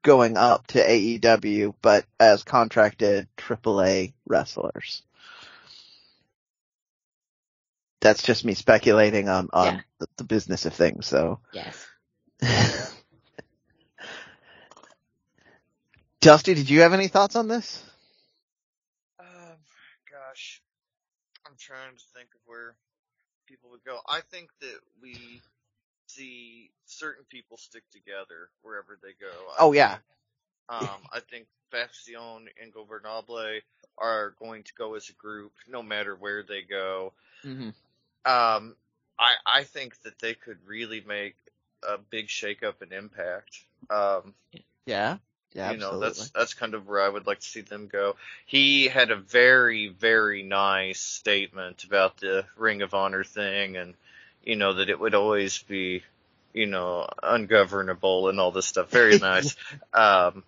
going up to AEW, but as contracted AAA wrestlers. That's just me speculating on, on Yeah. the, the business of things, so. Yes. Dusty, did you have any thoughts on this? Um, gosh, I'm trying to think of where people would go. I think that we see certain people stick together wherever they go. I Oh yeah. Um, I think Faccion Ingobernable are going to go as a group, no matter where they go. Mm-hmm. Um, I I think that they could really make a big shakeup and impact. Um, Yeah. Yeah, you know, absolutely. that's that's kind of where I would like to see them go. He had a very very nice statement about the Ring of Honor thing, and you know that it would always be, you know, ungovernable and all this stuff. Very nice. um,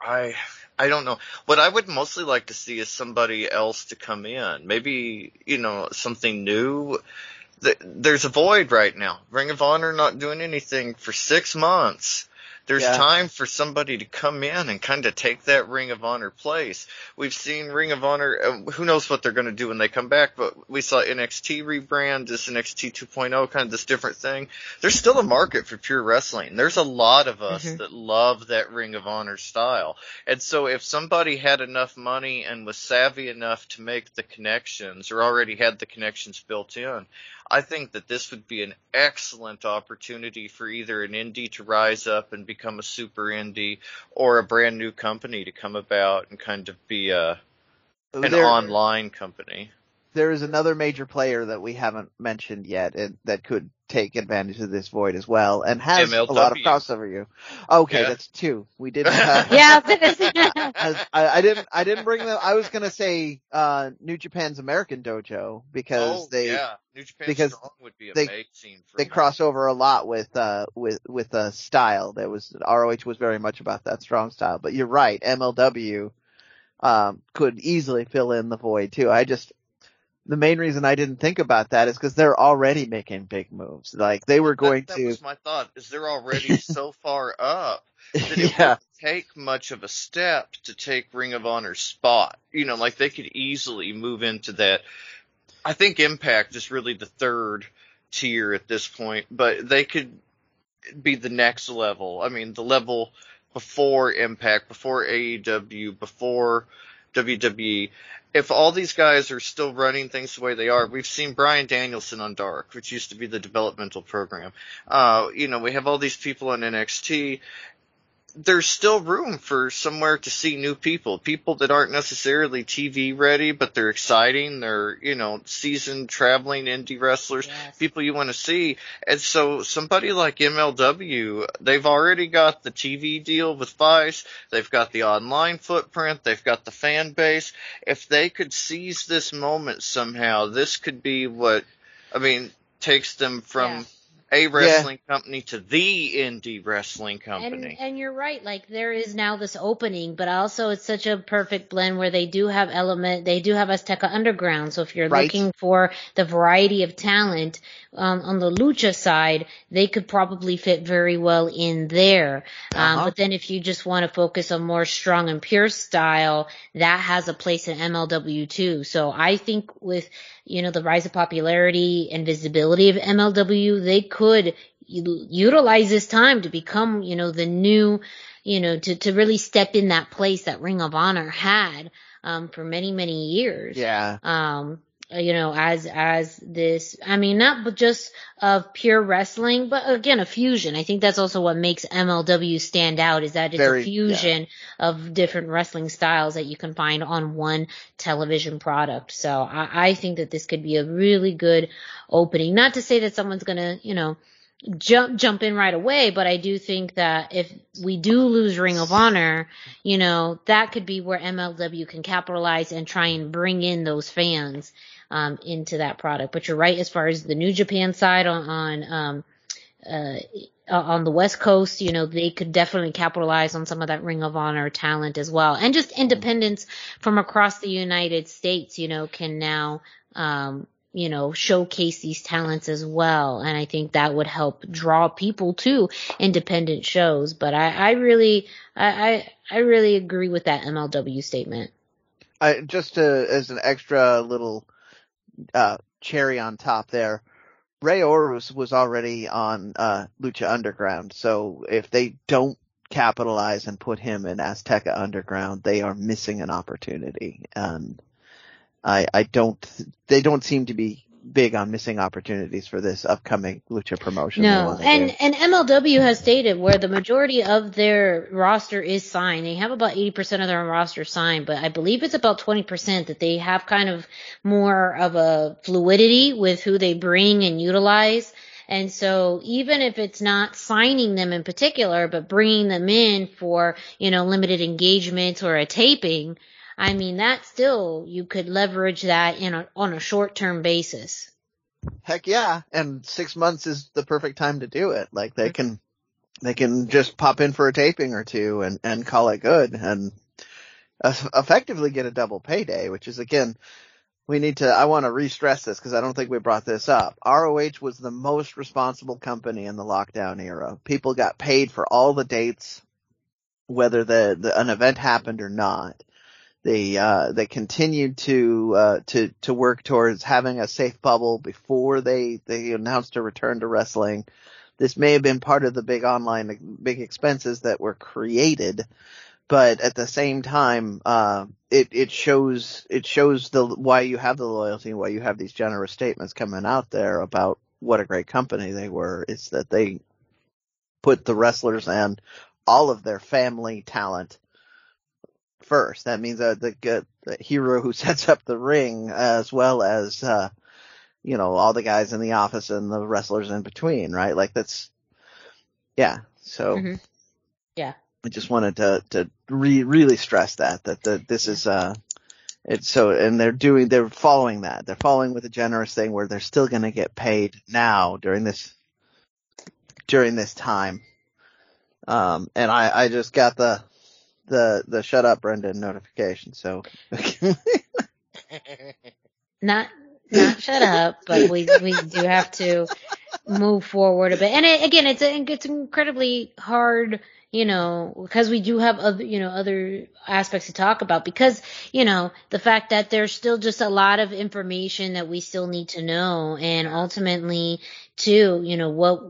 I I don't know. What I would mostly like to see is somebody else to come in. Maybe you know something new. There's a void right now. Ring of Honor not doing anything for six months there's Yeah. time for somebody to come in and kind of take that Ring of Honor place. We've seen Ring of Honor, uh, who knows what they're going to do when they come back, but we saw NXT rebrand, this NXT 2.0, kind of this different thing. There's still a market for pure wrestling. There's a lot of us Mhm. that love that Ring of Honor style. And so if somebody had enough money and was savvy enough to make the connections or already had the connections built in, I think that this would be an excellent opportunity for either an indie to rise up and become a super indie or a brand new company to come about and kind of be uh, a an There- online company. There is another major player that we haven't mentioned yet and, that could take advantage of this void as well and has a lot of MLW. crossover you. Okay, Yeah. that's two. We didn't have, yeah, I was gonna say- as- I, I didn't, I didn't bring them, I was gonna say, uh, New Japan's American Dojo because oh, they, yeah, New Japan because Strong would be they- amazing. For they that. cross over a lot with, uh, with, with, uh, style. There was, ROH was very much about that strong style, but you're right, MLW, um, could easily fill in the void too. I just, the main reason I didn't think about that is because they're already making big moves. Like they were going that, to, That was my thought. Is they're already so far up that it yeah, wouldn't take much of a step to take Ring of Honor's spot. You know, like they could easily move into that. I think Impact is really the third tier at this point, but they could be the next level. I mean, the level before Impact, before AEW, before WWE. If all these guys are still running things the way they are, we've seen Bryan Danielson on Dark, which used to be the developmental program. Uh, you know, we have all these people on NXT. There's still room for somewhere to see new people, people that aren't necessarily TV ready, but they're exciting. They're, you know, seasoned traveling indie wrestlers, Yes. people you want to see. And so somebody like MLW, they've already got the TV deal with Vice. They've got the online footprint. They've got the fan base. If they could seize this moment somehow, this could be what, I mean, takes them from Yeah. A wrestling company to the indie wrestling company. And, and you're right, like there is now this opening, but also it's such a perfect blend where they do have element, they do have Azteca Underground. So if you're Right. looking for the variety of talent um, on the lucha side, they could probably fit very well in there. Um, Uh-huh. but then if you just want to focus on more strong and pure style, that has a place in MLW too. So I think with you know the rise of popularity and visibility of MLW, they could u- utilize this time to become, you know, the new, you know, to, to really step in that place that Ring of Honor had, um, for many, many years. yeah, Um, Uh, you know, as, as this, I mean, not just of pure wrestling, but again, a fusion. I think that's also what makes MLW stand out is that it's Very- a fusion of different wrestling styles that you can find on one television product. So I, I think that this could be a really good opening. Not to say that someone's gonna, you know, jump jump in right away, but I do think that if we do lose Ring of Honor, you know, that could be where MLW can capitalize and try and bring in those fans um into that product. But you're right as far as the New Japan side on on um uh on the West Coast, you know, they could definitely capitalize on some of that Ring of Honor talent as well. And just independents from across the United States, you know, can now um you know, showcase these talents as well. And I think that would help draw people to independent shows. But I, I really, I, I, I really agree with that MLW statement. I, just to, as an extra little, uh, cherry on top there, Rey Horus was already on, uh, Lucha Underground. So if they don't capitalize and put him in Azteca Underground, they are missing an opportunity. And I, I don't, they don't seem to be big on missing opportunities for this upcoming Lucha promotion. No, and do. and MLW has stated where the majority of their roster is signed. They have about 80% of their roster signed, but I believe it's about 20% that they have kind of more of a fluidity with who they bring and utilize. And so even if it's not signing them in particular, but bringing them in for, you know, limited engagements or a taping, I mean, that still, you could leverage that in a, on a short-term basis. Heck yeah. And six months is the perfect time to do it. Like they mm-hmm. can, they can just pop in for a taping or two and, and call it good and effectively get a double payday, which is again, we need to, I want to re-stress this because I don't think we brought this up. ROH was the most responsible company in the lockdown era. People got paid for all the dates, whether the, the an event happened or not. They uh, they continued to uh, to to work towards having a safe bubble before they they announced a return to wrestling. This may have been part of the big online big expenses that were created, but at the same time, uh, it it shows it shows the why you have the loyalty, and why you have these generous statements coming out there about what a great company they were. Is that they put the wrestlers and all of their family talent first. That means that the the hero who sets up the ring as well as uh you know all the guys in the office and the wrestlers in between, right? Like that's yeah. So Mhm. Yeah. I just wanted to to re- really stress that that the, this is uh it's so and they're doing they're following that they're following with a generous thing where they're still going to get paid now during this during this time um and I I just got the the the shut up Brendan notification so Not not shut up, but we we do have to move forward a bit. And it, again, it's a, it's incredibly hard, you know, because we do have other you know other aspects to talk about. Because you know the fact that there's still just a lot of information that we still need to know, and ultimately, too, you know what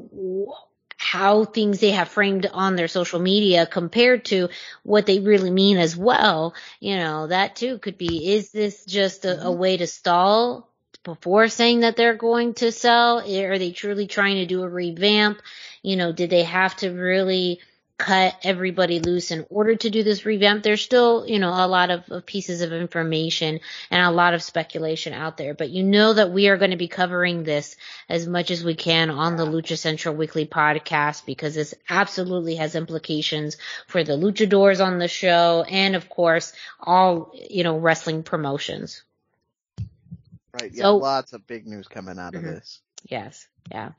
how things they have framed on their social media compared to what they really mean as well. You know, that too could be, is this just a, a mm-hmm. way to stall before saying that they're going to sell? Are they truly trying to do a revamp? You know, did they have to really cut everybody loose in order to do this revamp? There's still, you know, a lot of, of pieces of information and a lot of speculation out there, but you know that we are going to be covering this as much as we can on the Lucha Central Weekly podcast because this absolutely has implications for the luchadors on the show and of course all, you know, wrestling promotions. right yeah So- lots of big news coming out of Mhm. this Yes. Yeah.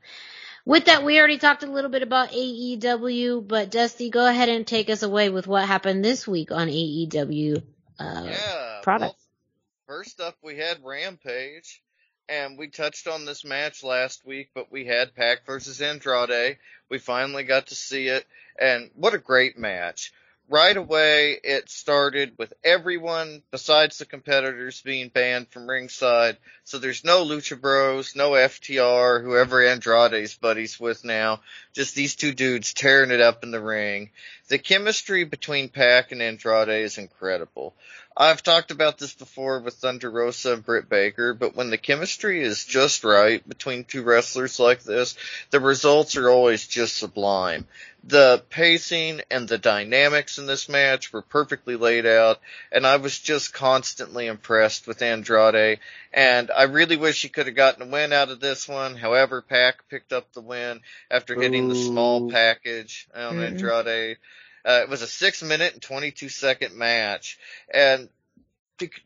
With that, we already talked a little bit about AEW, but Dusty, go ahead and take us away with what happened this week on AEW. Uh, yeah. product. Well, first up, we had Rampage, and we touched on this match last week, but we had Pac versus Andrade. We finally got to see it, and what a great match. Right away, it started with everyone besides the competitors being banned from ringside. So there's no Lucha Bros, no FTR, whoever Andrade's buddies with now. Just these two dudes tearing it up in the ring. The chemistry between Pac and Andrade is incredible. I've talked about this before with Thunder Rosa and Britt Baker, but when the chemistry is just right between two wrestlers like this, the results are always just sublime. The pacing and the dynamics in this match were perfectly laid out, and I was just constantly impressed with Andrade, and I really wish he could have gotten a win out of this one. However, Pac picked up the win after getting the small package on Mhm. Andrade. Uh, it was a six minute and 22 second match. And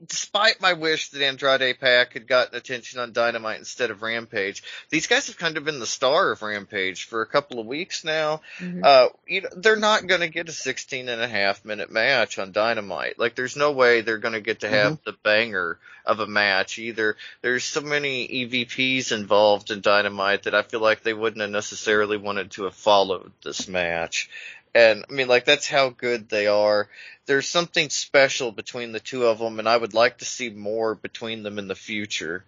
despite my wish that Andrade Pac had gotten attention on Dynamite instead of Rampage, these guys have kind of been the star of Rampage for a couple of weeks now. mhm. Uh, you know, they're not going to get a 16 and a half minute match on Dynamite. Like, there's no way they're going to get to have the banger of a match either. There's so many EVPs involved in Dynamite that I feel like they wouldn't have necessarily wanted to have followed this match. And I mean, like, that's how good they are. There's something special between the two of them, and I would like to see more between them in the future.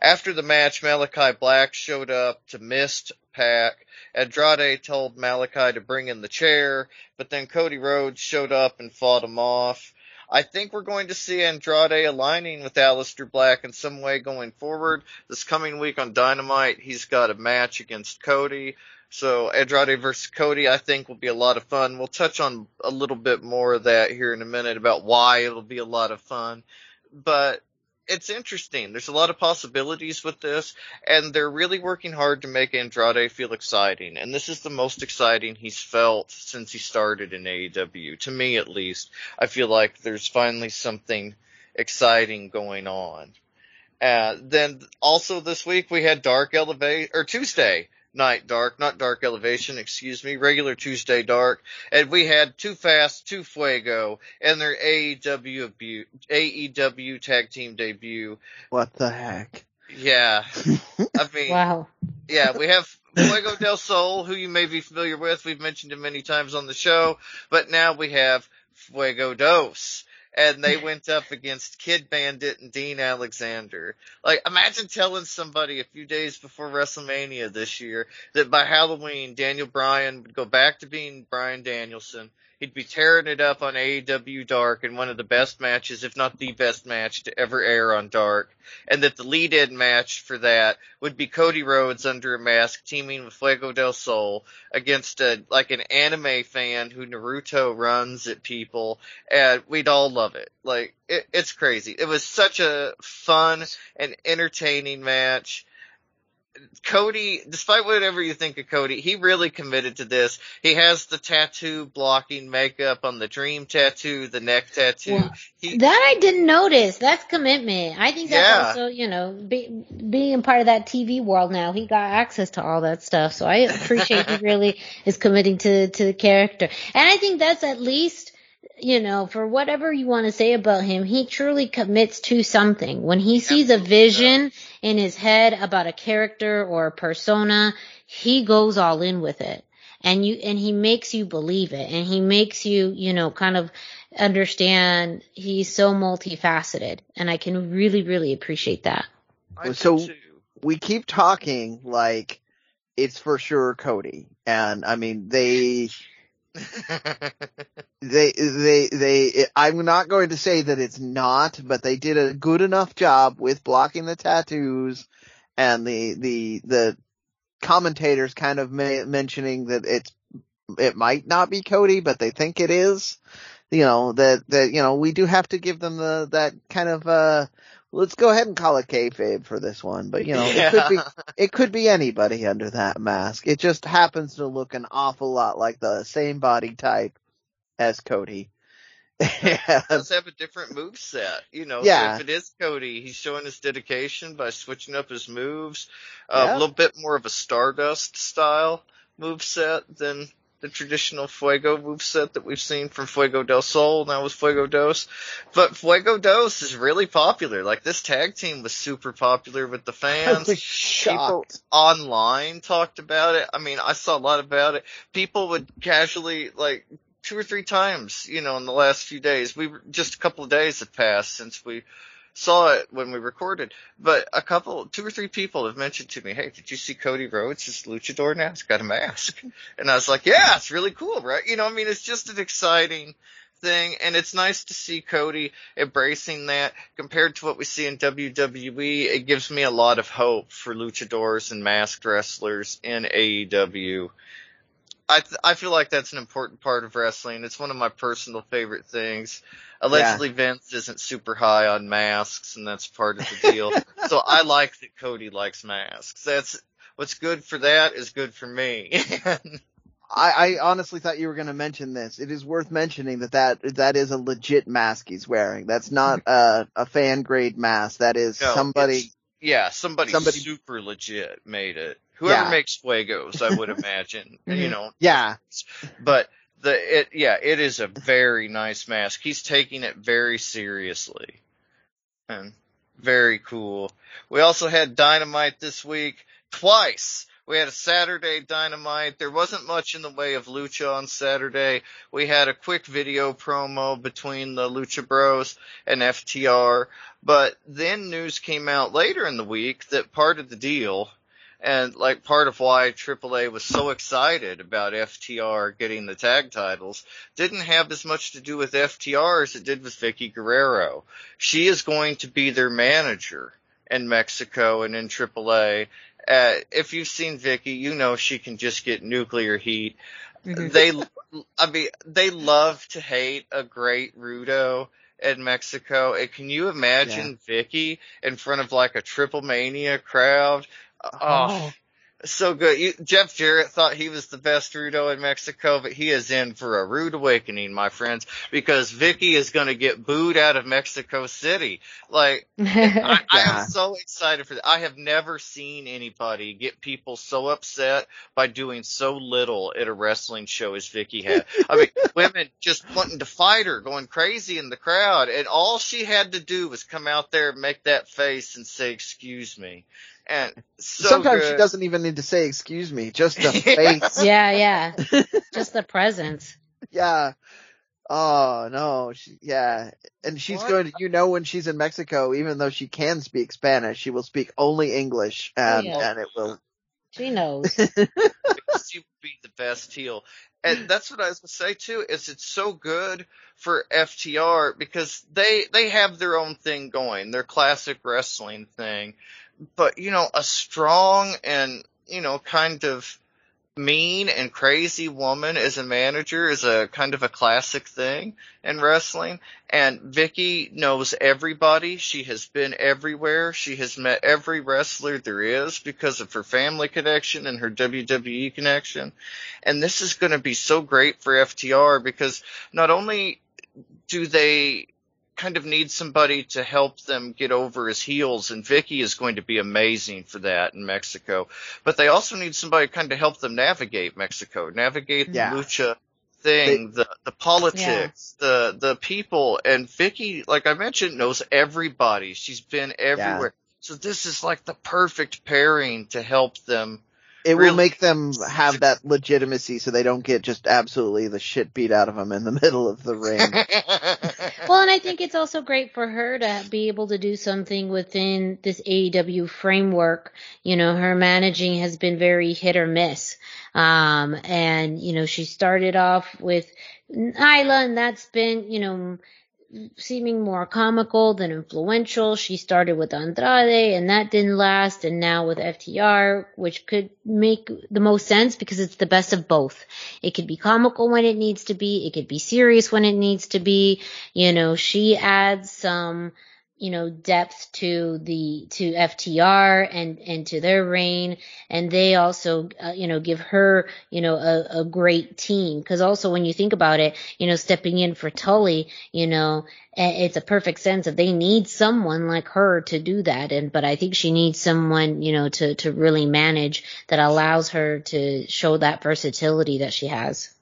After the match, Malakai Black showed up to mist Pac. Andrade told Malakai to bring in the chair, but then Cody Rhodes showed up and fought him off. I think we're going to see Andrade aligning with Aleister Black in some way going forward. This coming week on Dynamite, he's got a match against Cody. So Andrade versus Cody, I think will be a lot of fun. We'll touch on a little bit more of that here in a minute about why it'll be a lot of fun. But it's interesting. There's a lot of possibilities with this, and they're really working hard to make Andrade feel exciting. And this is the most exciting he's felt since he started in AEW. To me, at least, I feel like there's finally something exciting going on. Uh, then also this week we had Dark Elevate, or Tuesday night Dark, not Dark Elevation, excuse me, regular Tuesday Dark. And we had Too Fast, Too Fuego, and their AEW, abu- AEW tag team debut. what the heck Yeah. I mean, wow. yeah, we have Fuego del Sol, who you may be familiar with. We've mentioned him many times on the show, but now we have Fuego Dos. And they went up against Kid Bandit and Dean Alexander. Like, imagine telling somebody a few days before WrestleMania this year that by Halloween, Daniel Bryan would go back to being Bryan Danielson. He'd be tearing it up on AEW Dark in one of the best matches, if not the best match to ever air on Dark. And that the lead-in match for that would be Cody Rhodes under a mask teaming with Fuego del Sol against a, like an anime fan who Naruto runs at people. And we'd all love love it. Like it, it's crazy. It was such a fun and entertaining match. Cody, despite whatever you think of Cody, he really committed to this. He has the tattoo blocking makeup on the dream tattoo, the neck tattoo. Well, he, That I didn't notice. That's commitment. I think that's Yeah. also, you know, be, being part of that TV world now. He got access to all that stuff, so I appreciate he really is committing to to the character. And I think that's at least, you know, for whatever you want to say about him, he truly commits to something. When he sees a vision in his head about a character or a persona, he goes all in with it. And you, and he makes you believe it and he makes you, you know, kind of understand he's so multifaceted and I can really, really appreciate that. I So- we keep talking like it's for sure Cody. And I mean, they, they, they, they, I'm not going to say that it's not, but they did a good enough job with blocking the tattoos and the, the, the commentators kind of ma- mentioning that it's, it might not be Cody, but they think it is. You know, that, that, you know, we do have to give them the, that kind of, uh, let's go ahead and call it kayfabe for this one, but you know, it could be, it could be anybody under that mask. It just happens to look an awful lot like the same body type as Cody. And- does have a different move set. You know, Yeah. so if it is Cody, he's showing his dedication by switching up his moves. Uh, Yeah. A little bit more of a Stardust style move set than the traditional Fuego move set that we've seen from Fuego del Sol now with Fuego Dos. But Fuego Dos is really popular. Like this tag team was super popular with the fans shocked. online talked about it. I mean, I saw a lot about it. People would casually like two or three times, you know, in the last few days. We were just a couple of days have passed since we saw it when we recorded, but a couple, two or three people have mentioned to me, "Hey, did you see Cody Rhodes? His luchador now. He's got a mask." And I was like, "Yeah, it's really cool, right?" You know, I mean, it's just an exciting thing, and it's nice to see Cody embracing that compared to what we see in WWE. It gives me a lot of hope for luchadors and masked wrestlers in AEW. I th- I feel like that's an important part of wrestling. It's one of my personal favorite things. Allegedly, Vince isn't super high on masks, and that's part of the deal. so I like that Cody likes masks. That's what's good for that is good for me. I, I honestly thought you were going to mention this. It is worth mentioning that that, that is a legit mask he's wearing. That's not mm-hmm. a, a fan grade mask. That is No, somebody. yeah, somebody, Somebody- super legit made it. Whoever Yeah. makes Fuegos, I would imagine. you know, Yeah. but the it yeah, it is a very nice mask. He's taking it very seriously. And very cool. We also had Dynamite this week twice. We had a Saturday Dynamite. There wasn't much in the way of Lucha on Saturday. We had a quick video promo between the Lucha Bros and FTR. But then news came out later in the week that part of the deal and like part of why AAA was so excited about FTR getting the tag titles didn't have as much to do with FTR as it did with Vickie Guerrero. She is going to be their manager in Mexico and in AAA. Uh, if you've seen Vickie, you know she can just get nuclear heat. They, I mean, they love to hate a great Rudo in Mexico. And can you imagine Vickie in front of like a Triple Mania crowd? Oh, oh, so good. You, Jeff Jarrett thought he was the best Rudo in Mexico, but he is in for a rude awakening, my friends, because Vickie is going to get booed out of Mexico City. Like, I, I, am so excited for that. I have never seen anybody get people so upset by doing so little at a wrestling show as Vickie had. I mean, women just wanting to fight her, going crazy in the crowd, and all she had to do was come out there and make that face and say, "Excuse me." And so Sometimes she doesn't even need to say excuse me, just the face. yeah, yeah. Just the presence. Yeah. Oh no, she, yeah, and she's What? going to, you know, when she's in Mexico, even though she can speak Spanish, she will speak only English, and yeah. and it will. She knows. she would be the best heel. And that's what I was gonna say too, is it's so good for FTR because they, they have their own thing going, their classic wrestling thing. But, you know, a strong and, you know, kind of mean and crazy woman as a manager is a kind of a classic thing in wrestling. And Vickie knows everybody. She has been everywhere. She has met every wrestler there is because of her family connection and her WWE connection. And this is going to be so great for FTR because not only do they kind of need somebody to help them get over his heels, and Vickie is going to be amazing for that in Mexico. But they also need somebody to kind of help them navigate Mexico, navigate Yeah. the lucha thing, the the politics, the the people, and Vickie, like I mentioned, knows everybody. She's been everywhere. So this is like the perfect pairing to help them. It Really? will make them have that legitimacy so they don't get just absolutely the shit beat out of them in the middle of the ring. Well, and I think it's also great for her to be able to do something within this AEW framework. You know, her managing has been very hit or miss. Um, and, you know, she started off with Nyla and that's been, you know, seeming more comical than influential. She started with Andrade and that didn't last and now with FTR, which could make the most sense because it's the best of both. It could be comical when it needs to be. It could be serious when it needs to be. You know, she adds some, you know, depth to the, to FTR and, and to their reign. And they also, uh, you know, give her, you know, a, a great team. Cause also when you think about it, you know, stepping in for Tully, you know, it's a perfect sense that they need someone like her to do that. And, but I think she needs someone, you know, to, to really manage that allows her to show that versatility that she has.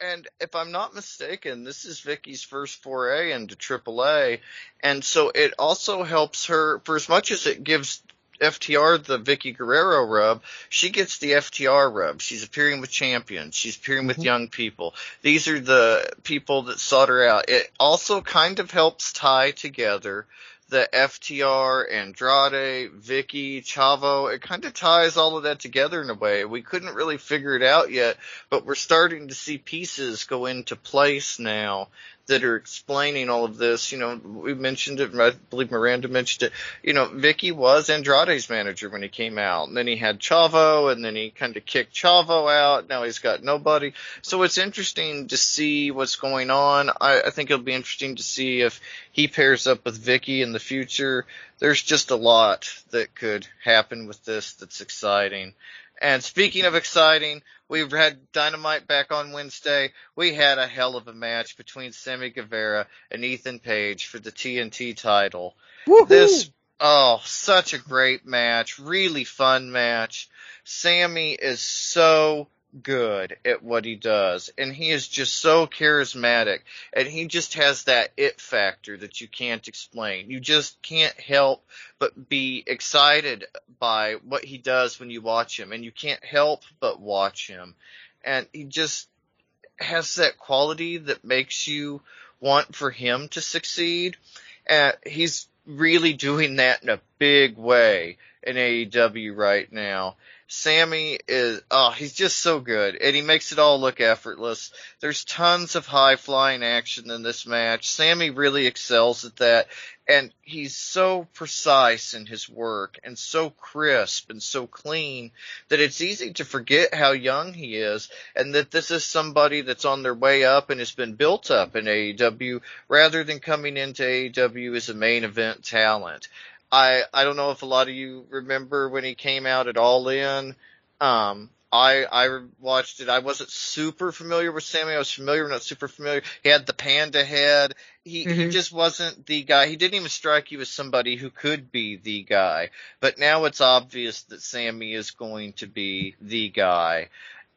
And if I'm not mistaken, this is Vickie's first foray into AAA, and so it also helps her for as much as it gives FTR the Vickie Guerrero rub, she gets the FTR rub. She's appearing with champions. She's appearing with mm-hmm. young people. These are the people that sought her out. It also kind of helps tie together the FTR, Andrade, Vickie, Chavo. It kind of ties all of that together in a way. We couldn't really figure it out yet, but we're starting to see pieces go into place now that are explaining all of this. You know, we mentioned it, I believe Miranda mentioned it. You know, Vickie was Andrade's manager when he came out, and then he had Chavo, and then he kind of kicked Chavo out. Now he's got nobody. So it's interesting to see what's going on. I, I think it'll be interesting to see if he pairs up with Vickie in the future. There's just a lot that could happen with this that's exciting. And speaking of exciting, we've had Dynamite back on Wednesday. We had a hell of a match between Sammy Guevara and Ethan Page for the TNT title. Woohoo! This, oh, such a great match. Really fun match. Sammy is so good at what he does and he is just so charismatic and he just has that it factor that you can't explain. You just can't help but be excited by what he does when you watch him and you can't help but watch him. And he just has that quality that makes you want for him to succeed. And he's really doing that in a big way in AEW right now. Sammy is, oh, he's just so good, and he makes it all look effortless. There's tons of high flying action in this match. Sammy really excels at that, and he's so precise in his work, and so crisp and so clean that it's easy to forget how young he is, and that this is somebody that's on their way up and has been built up in AEW, rather than coming into AEW as a main event talent. I I don't know if a lot of you remember when he came out at All In. Um, I I watched it. I wasn't super familiar with Sammy. I was familiar, but not super familiar. He had the panda head. He he Mhm. just wasn't the guy. He didn't even strike you as somebody who could be the guy. But now it's obvious that Sammy is going to be the guy.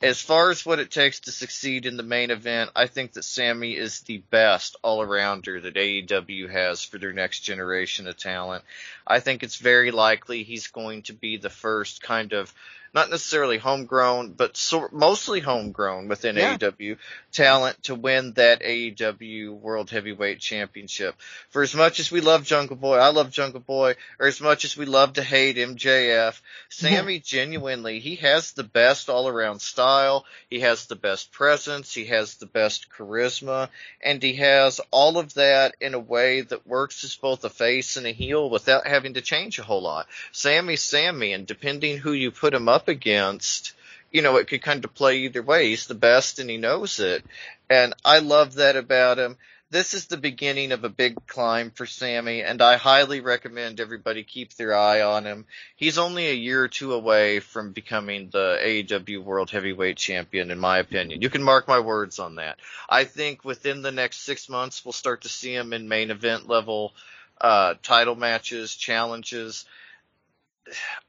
As far as what it takes to succeed in the main event, I think that Sammy is the best all arounder that AEW has for their next generation of talent. I think it's very likely he's going to be the first kind of not necessarily homegrown, but sort mostly homegrown within Yeah. AEW talent to win that AEW World Heavyweight Championship. For as much as we love Jungle Boy, I love Jungle Boy, or as much as we love to hate MJF, Sammy genuinely, he has the best all around style, he has the best presence, he has the best charisma, and he has all of that in a way that works as both a face and a heel without having to change a whole lot. Sammy's Sammy, and depending who you put him up against, you know, it could kind of play either way. He's the best and he knows it. And I love that about him. This is the beginning of a big climb for Sammy, and I highly recommend everybody keep their eye on him. He's only a year or two away from becoming the AEW World Heavyweight Champion, in my opinion. You can mark my words on that. I think within the next six months, we'll start to see him in main event level uh, title matches, challenges.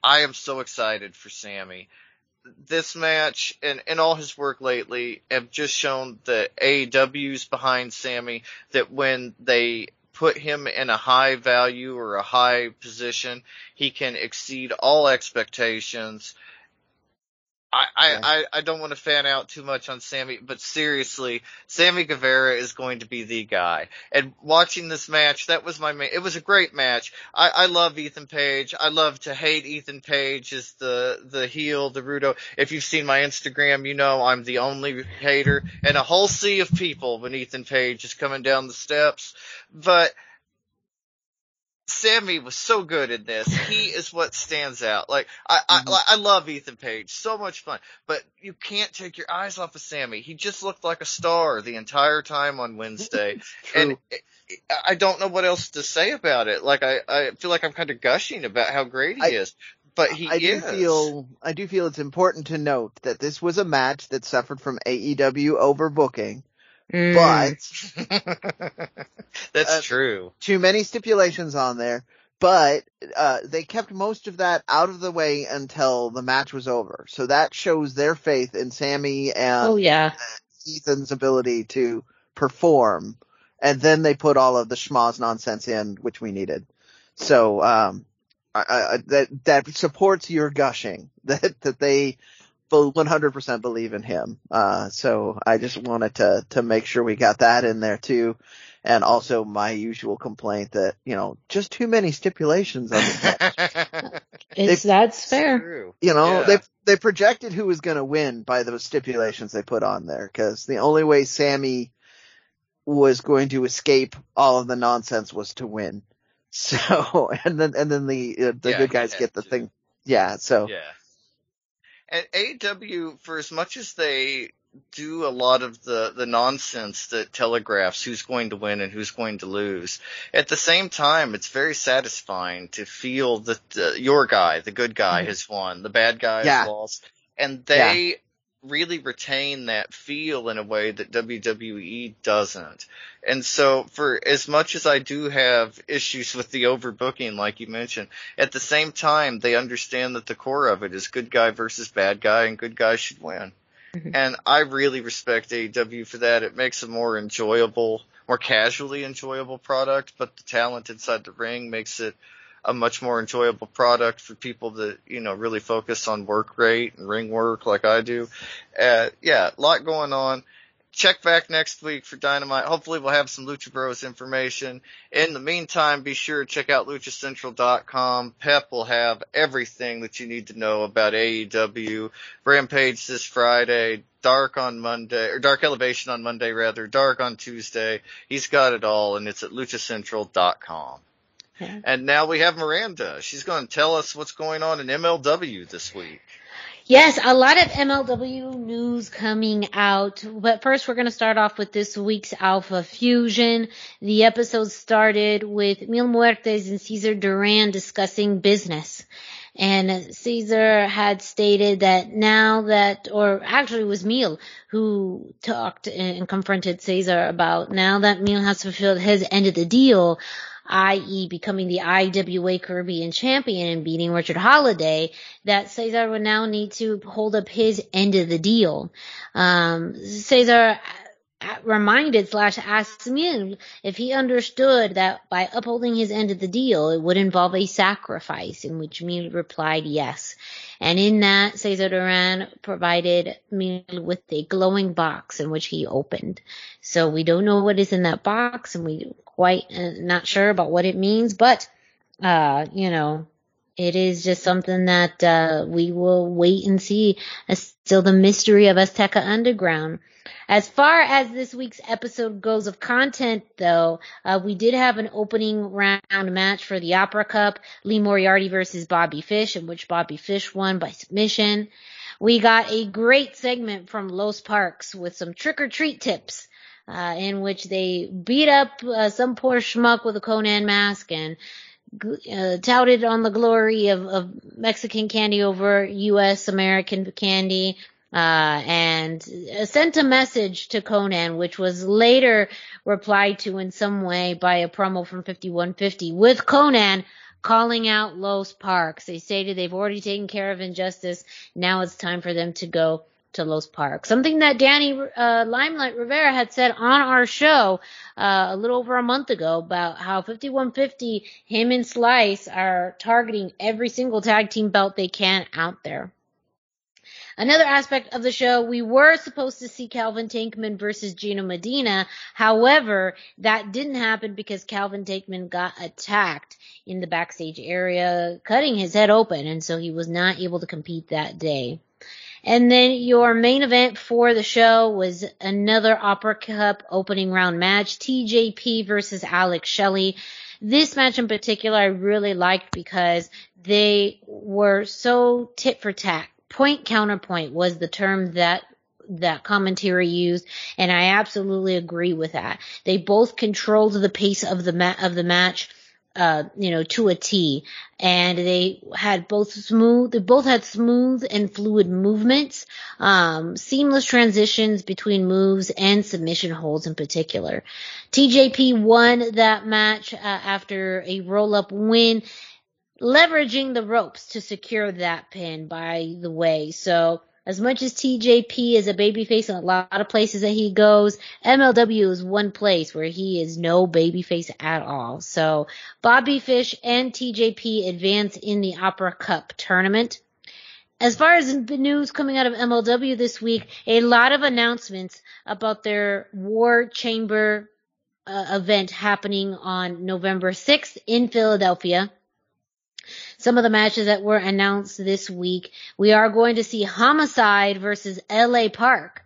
I am so excited for Sammy this match and, and all his work lately have just shown that AEW's behind Sammy, that when they put him in a high value or a high position, he can exceed all expectations. I, I, I don't want to fan out too much on Sammy, but seriously, Sammy Guevara is going to be the guy. And watching this match, that was my main, it was a great match. I, I love Ethan Page. I love to hate Ethan Page as the, the heel, the Rudo. If you've seen my Instagram, you know I'm the only hater and a whole sea of people when Ethan Page is coming down the steps. But, Sammy was so good in this. He is what stands out. Like I, mm-hmm. I, I love Ethan Page, so much fun. But you can't take your eyes off of Sammy. He just looked like a star the entire time on Wednesday, and it, I don't know what else to say about it. Like I, I feel like I'm kind of gushing about how great he I, is. But he I is. do feel I do feel it's important to note that this was a match that suffered from AEW overbooking Mm. But that's uh, true. Too many stipulations on there, but uh, they kept most of that out of the way until the match was over. So that shows their faith in Sammy and oh, yeah. Ethan's ability to perform. And then they put all of the schmoz nonsense in, which we needed. So, um, I, I, that that supports your gushing that that they 100% believe in him. Uh, so I just wanted to, to make sure we got that in there too. And also my usual complaint that, you know, just too many stipulations on the It's, they, that's fair. You know, yeah. they, they projected who was going to win by the stipulations they put on there because the only way Sammy was going to escape all of the nonsense was to win. So, and then, and then the, uh, the yeah, good guys get the to. thing. Yeah. So, yeah and AEW, for as much as they do a lot of the, the nonsense that telegraphs who's going to win and who's going to lose. At the same time, it's very satisfying to feel that uh, your guy, the good guy, mm-hmm. has won, the bad guy yeah. has lost, and they yeah really retain that feel in a way that WWE doesn't. And so for as much as I do have issues with the overbooking, like you mentioned, at the same time, they understand that the core of it is good guy versus bad guy and good guy should win. Mm-hmm. And I really respect AEW for that. It makes a more enjoyable, more casually enjoyable product, but the talent inside the ring makes it a much more enjoyable product for people that you know really focus on work rate and ring work like I do. Uh, yeah, a lot going on. Check back next week for Dynamite. Hopefully we'll have some Lucha Bros information. In the meantime, be sure to check out luchacentral.com. Pep will have everything that you need to know about AEW. Rampage this Friday, Dark on Monday, or Dark Elevation on Monday rather, Dark on Tuesday. He's got it all and it's at luchacentral.com. And now we have Miranda. She's going to tell us what's going on in MLW this week. Yes, a lot of MLW news coming out. But first, we're going to start off with this week's Alpha Fusion. The episode started with Mil Muertes and Cesar Duran discussing business. And Cesar had stated that now that, or actually it was Mil who talked and confronted Cesar about now that Mil has fulfilled his end of the deal, i.e. becoming the IWA Caribbean champion and beating Richard Holliday, that Cesar would now need to hold up his end of the deal. Um, Cesar reminded slash asked Mil if he understood that by upholding his end of the deal, it would involve a sacrifice, in which Mil replied yes. And in that, Cesar Duran provided Mil with a glowing box in which he opened. So we don't know what is in that box and we quite uh, not sure about what it means, but, uh, you know, it is just something that, uh, we will wait and see. It's still the mystery of Azteca Underground. As far as this week's episode goes of content, though, uh, we did have an opening round match for the Opera Cup, Lee Moriarty versus Bobby Fish, in which Bobby Fish won by submission. we got a great segment from Los Parks with some trick or treat tips. Uh, in which they beat up uh, some poor schmuck with a Konnan mask and uh, touted on the glory of, of Mexican candy over U.S. American candy. Uh, and sent a message to Konnan, which was later replied to in some way by a promo from 5150 with Konnan calling out Los Parks. They stated they've already taken care of injustice. Now it's time for them to go to Los Park. Something that Danny uh, Limelight Rivera had said on our show uh, a little over a month ago about how 5150, him and Slice are targeting every single tag team belt they can out there. Another aspect of the show, we were supposed to see Calvin Tankman versus Gino Medina. However, that didn't happen because Calvin Tankman got attacked in the backstage area, cutting his head open, and so he was not able to compete that day. And then your main event for the show was another Opera Cup opening round match, TJP versus Alex Shelley. This match in particular I really liked because they were so tit for tat. Point counterpoint was the term that that commentary used, and I absolutely agree with that. They both controlled the pace of the ma- of the match uh, you know, to a T. And they had both smooth, they both had smooth and fluid movements, um, seamless transitions between moves and submission holds in particular. TJP won that match uh, after a roll up win, leveraging the ropes to secure that pin by the way. So, as much as TJP is a babyface in a lot of places that he goes, MLW is one place where he is no babyface at all. So Bobby Fish and TJP advance in the Opera Cup tournament. As far as the news coming out of MLW this week, a lot of announcements about their War Chamber uh, event happening on November 6th in Philadelphia some of the matches that were announced this week. We are going to see Homicide versus LA Park.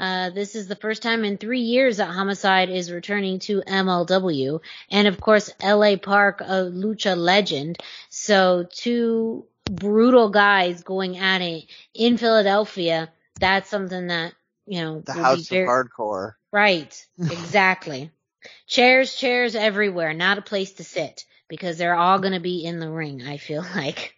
Uh, this is the first time in three years that Homicide is returning to MLW. And of course, LA Park, a lucha legend. So two brutal guys going at it in Philadelphia. That's something that, you know, the house very, of hardcore. Right. Exactly. chairs, chairs everywhere. Not a place to sit because they're all going to be in the ring, I feel like.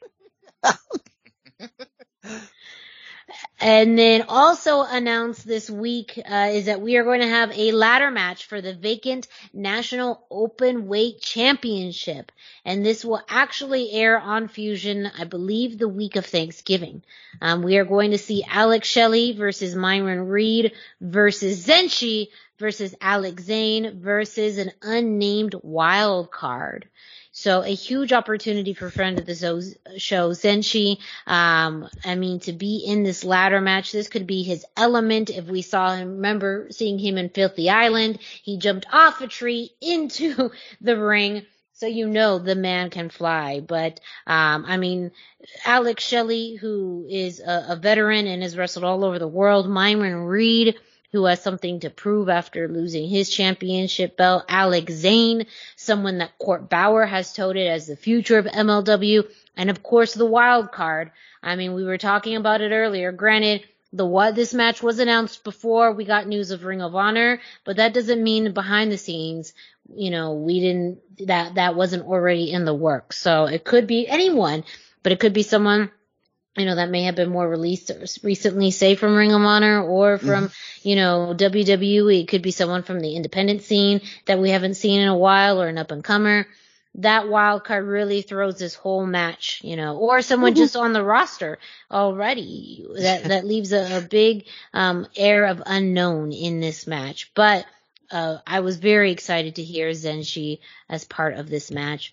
and then also announced this week uh, is that we are going to have a ladder match for the vacant National Open Weight Championship. And this will actually air on Fusion, I believe, the week of Thanksgiving. Um, we are going to see Alex Shelley versus Myron Reed versus Zenshi versus Alex Zane versus an unnamed wild card. So a huge opportunity for friend of the show, Zenshi. Um, I mean, to be in this ladder match, this could be his element. If we saw him, remember seeing him in Filthy Island, he jumped off a tree into the ring. So you know the man can fly. But um, I mean, Alex Shelley, who is a, a veteran and has wrestled all over the world, Myron Reed, who has something to prove after losing his championship belt. Alex Zane, someone that Court Bauer has touted as the future of MLW. And of course the wild card. I mean, we were talking about it earlier. Granted, the what this match was announced before we got news of Ring of Honor, but that doesn't mean behind the scenes, you know, we didn't that that wasn't already in the works. So it could be anyone, but it could be someone you know, that may have been more released recently, say from Ring of Honor or from, mm. you know, WWE. It could be someone from the independent scene that we haven't seen in a while or an up and comer. That wild card really throws this whole match, you know, or someone just on the roster already. That, that leaves a, a big, um, air of unknown in this match. But, uh, I was very excited to hear Zenshi as part of this match.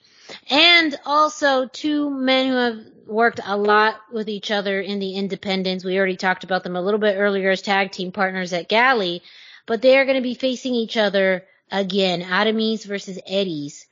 And also two men who have worked a lot with each other in the independents. We already talked about them a little bit earlier as tag team partners at Galley, but they are going to be facing each other again. Aramis versus Arez.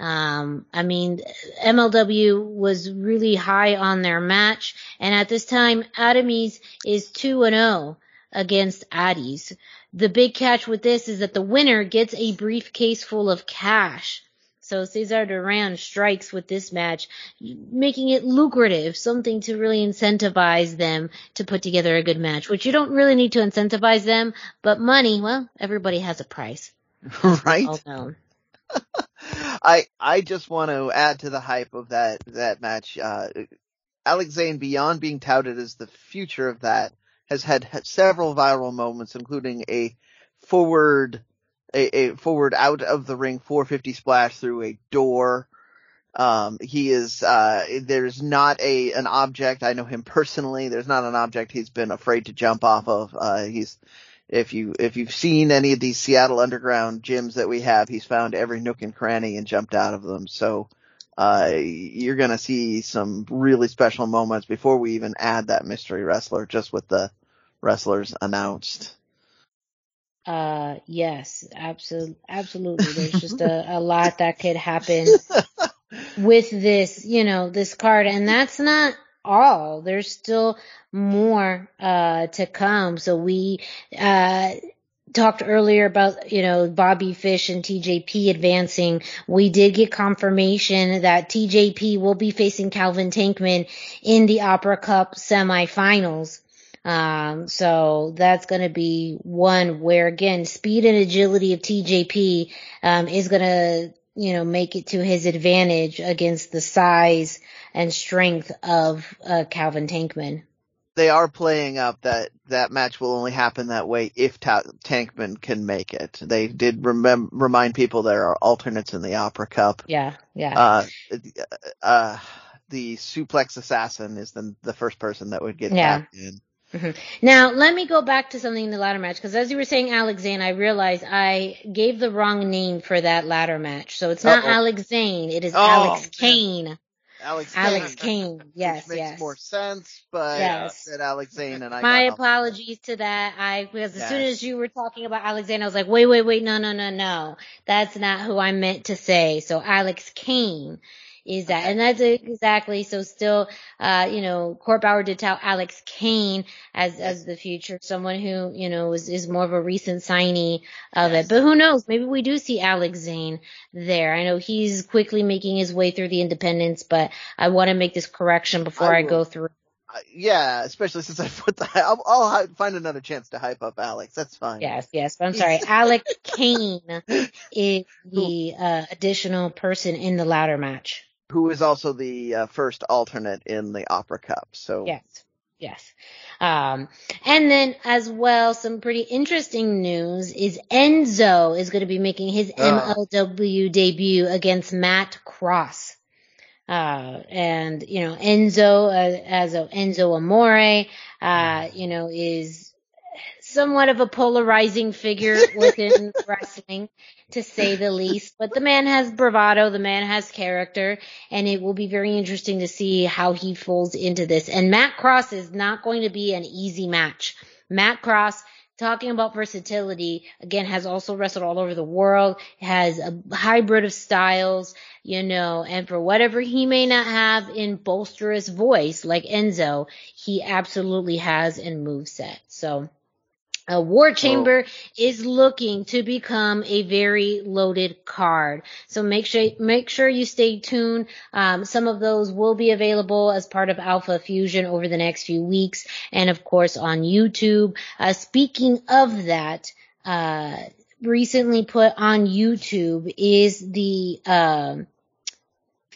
Um, I mean, MLW was really high on their match, and at this time, Aramis is 2 and 0 against Arez. The big catch with this is that the winner gets a briefcase full of cash. So Cesar Duran strikes with this match, making it lucrative, something to really incentivize them to put together a good match, which you don't really need to incentivize them, but money, well, everybody has a price. right? I I just want to add to the hype of that that match. Uh, Alex Zane, beyond being touted as the future of that, has had, had several viral moments, including a forward a, a forward out of the ring 450 splash through a door. Um, he is, uh, there's not a, an object. I know him personally. There's not an object he's been afraid to jump off of. Uh, he's, if you, if you've seen any of these Seattle underground gyms that we have, he's found every nook and cranny and jumped out of them. So, uh, you're gonna see some really special moments before we even add that mystery wrestler just with the wrestlers announced. Uh, yes, absolutely, absolutely. There's just a, a lot that could happen with this, you know, this card, and that's not all. There's still more uh to come. So we uh talked earlier about, you know, Bobby Fish and TJP advancing. We did get confirmation that TJP will be facing Calvin Tankman in the Opera Cup semifinals. Um, so that's going to be one where again, speed and agility of TJP, um, is going to, you know, make it to his advantage against the size and strength of, uh, Calvin Tankman. They are playing up that that match will only happen that way if Ta- Tankman can make it. They did remem- remind people there are alternates in the Opera Cup. Yeah, yeah. Uh, uh, the suplex assassin is the the first person that would get Yeah. tapped in. Mhm. Now, let me go back to something in the ladder match because as you were saying Alex Zane, I realized I gave the wrong name for that ladder match. So it's not Uh-oh. Alex Zane, it is Oh, Alex man. Kane. Alex Alex Kane, Kane. Yes, which makes yes. more sense, but Yes. said Alex Zane and I My apologies to that. I because as soon as you were talking about Alex Zane, I was like, wait, wait, wait, no, no, no, no. That's not who I meant to say. So Alex Kane is that. And that's exactly so still uh, you know, Court Bauer did tout Alex Kane as as the future, someone who, you know, is is more of a recent signee of it. But who knows? Maybe we do see Alex Zane there. I know he's quickly making his way through the independents, but I want to make this correction before I I, go through. Yeah, especially since I put the, I'll, I'll find another chance to hype up Alex. That's fine. Yes, yes. I'm sorry. Alex Kane is the uh, additional person in the ladder match. Who is also the uh, first alternate in the Opera Cup. So Yes, yes. Um, and then as well, some pretty interesting news is Enzo is going to be making his Ah. MLW debut against Matt Cross. Uh, and you know, Enzo, uh, as a Enzo Amore, uh, you know, is somewhat of a polarizing figure within wrestling, to say the least. But the man has bravado, the man has character, and it will be very interesting to see how he folds into this. And Matt Cross is not going to be an easy match. Matt Cross, talking about versatility, again, has also wrestled all over the world, has a hybrid of styles, you know, and for whatever he may not have in bolsterous voice like Enzo, he absolutely has in moveset. So, uh, War Chamber is looking to become a very loaded card. So make sure, make sure you stay tuned. Um, some of those will be available as part of Alpha Fusion over the next few weeks and of course on YouTube. Uh, speaking of that, uh, recently put on YouTube is the, um,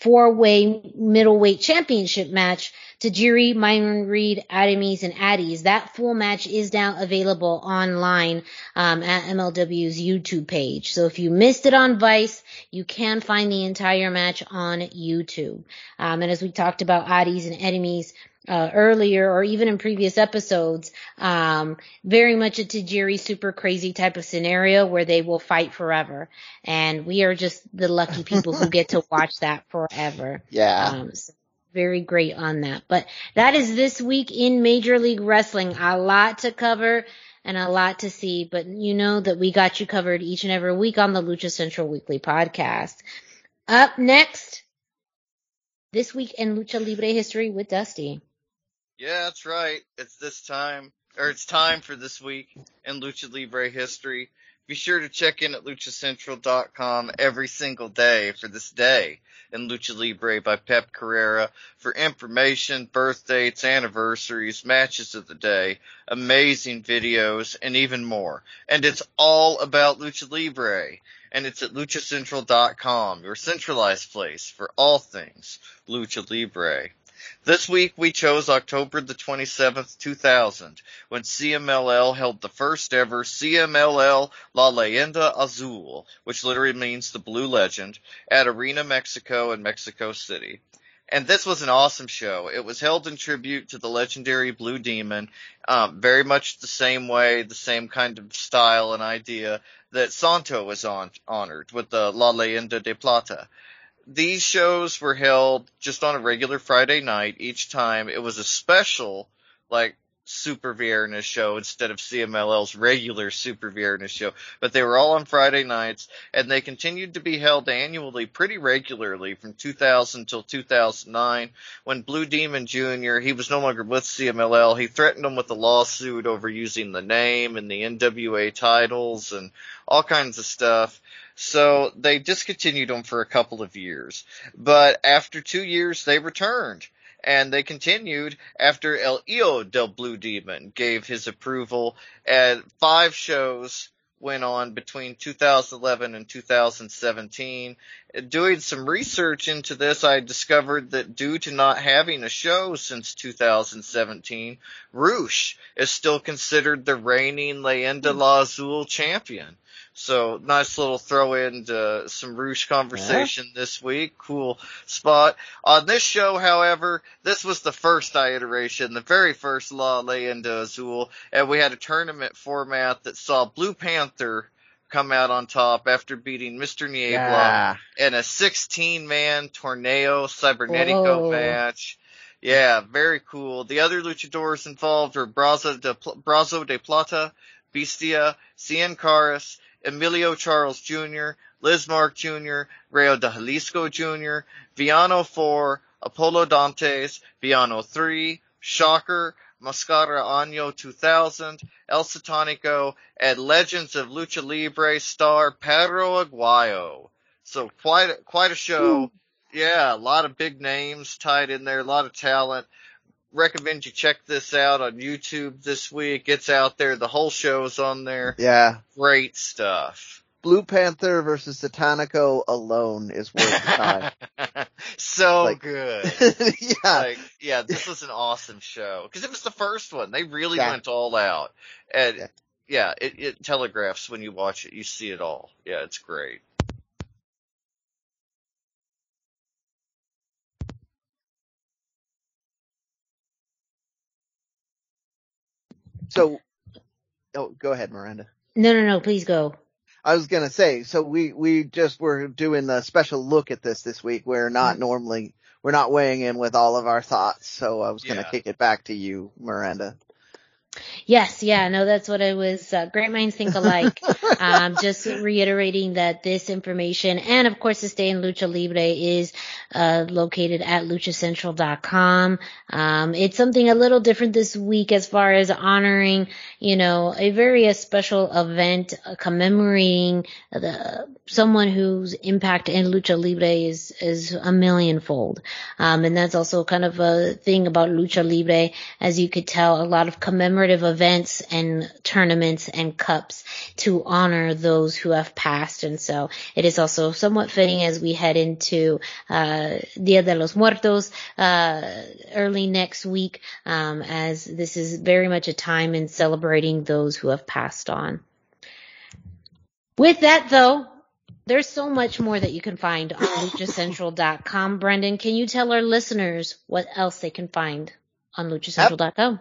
four-way middleweight championship match to Tajiri, Myron Reed, Aramis, and Arez. That full match is now available online um, at MLW's YouTube page. So if you missed it on Vice, you can find the entire match on YouTube. Um, and as we talked about Arez and Aramis uh, earlier or even in previous episodes, um, very much a Tajiri super crazy type of scenario where they will fight forever. And we are just the lucky people who get to watch that forever. yeah. Um, so very great on that. But that is this week in Major League Wrestling. A lot to cover and a lot to see, but you know that we got you covered each and every week on the Lucha Central Weekly podcast. Up next, this week in Lucha Libre history with Dusty. Yeah, that's right. It's this time or it's time for this week in Lucha Libre history. Be sure to check in at luchacentral.com every single day for this day in Lucha Libre by Pep Carrera for information, birth dates, anniversaries, matches of the day, amazing videos, and even more. And it's all about Lucha Libre. And it's at luchacentral.com, your centralized place for all things Lucha Libre. This week we chose October the 27th, 2000, when CMLL held the first ever CMLL La Leyenda Azul, which literally means the Blue Legend, at Arena Mexico in Mexico City. And this was an awesome show. It was held in tribute to the legendary Blue Demon, um, very much the same way, the same kind of style and idea that Santo was on, honored with the La Leyenda de Plata these shows were held just on a regular Friday night each time. It was a special, like, Super Viernes show instead of CMLL's regular Super Viernes show. But they were all on Friday nights and they continued to be held annually pretty regularly from 2000 till 2009 when Blue Demon Jr., he was no longer with CMLL. He threatened them with a lawsuit over using the name and the NWA titles and all kinds of stuff. So they discontinued them for a couple of years. But after two years, they returned. And they continued after El Hijo del Blue Demon gave his approval and five shows went on between 2011 and 2017. Doing some research into this, I discovered that due to not having a show since 2017, Rush is still considered the reigning Leyenda La Azul champion. So nice little throw in to some Rush conversation yeah. this week. Cool spot. On this show, however, this was the first iteration, the very first La Leyenda Azul, and we had a tournament format that saw Blue Panther come out on top after beating Mr. Niebla yeah. in a 16 man torneo cybernetico Whoa. match. Yeah, very cool. The other luchadors involved were Brazo de, Brazo de Plata, Bestia, Cien Caras, Emilio Charles Jr., Lizmark Jr., Rayo de Jalisco Jr., Villano 4, Apolo Dantes, Villano 3, Shocker, Mascara Año 2000, El Satanico, and Legends of Lucha Libre star Pedro Aguayo. So quite a, quite a show. Ooh. Yeah, a lot of big names tied in there, a lot of talent recommend you check this out on YouTube this week. It's out there. The whole show is on there. Yeah. Great stuff. Blue Panther versus Satanico alone is worth the time. so like, good. yeah. Like, yeah, this was an awesome show. Cause it was the first one. They really yeah. went all out. And yeah, yeah it, it telegraphs when you watch it. You see it all. Yeah, it's great. So, oh, go ahead, Miranda. No, no, no, please go. I was gonna say, so we, we just were doing a special look at this this week. We're not mm-hmm. normally, we're not weighing in with all of our thoughts. So I was gonna yeah. kick it back to you, Miranda. Yes, yeah, no, that's what I was. Uh, great minds think alike. um, just reiterating that this information, and of course, the stay in Lucha Libre is uh, located at luchacentral.com. Um, it's something a little different this week as far as honoring, you know, a very uh, special event uh, commemorating the someone whose impact in Lucha Libre is is a millionfold. Um, and that's also kind of a thing about Lucha Libre, as you could tell, a lot of commemorative events and tournaments and cups to honor those who have passed. And so it is also somewhat fitting as we head into uh, Dia de los Muertos uh, early next week, um, as this is very much a time in celebrating those who have passed on. With that though, there's so much more that you can find on luchacentral.com. Brendan, can you tell our listeners what else they can find on luchacentral.com?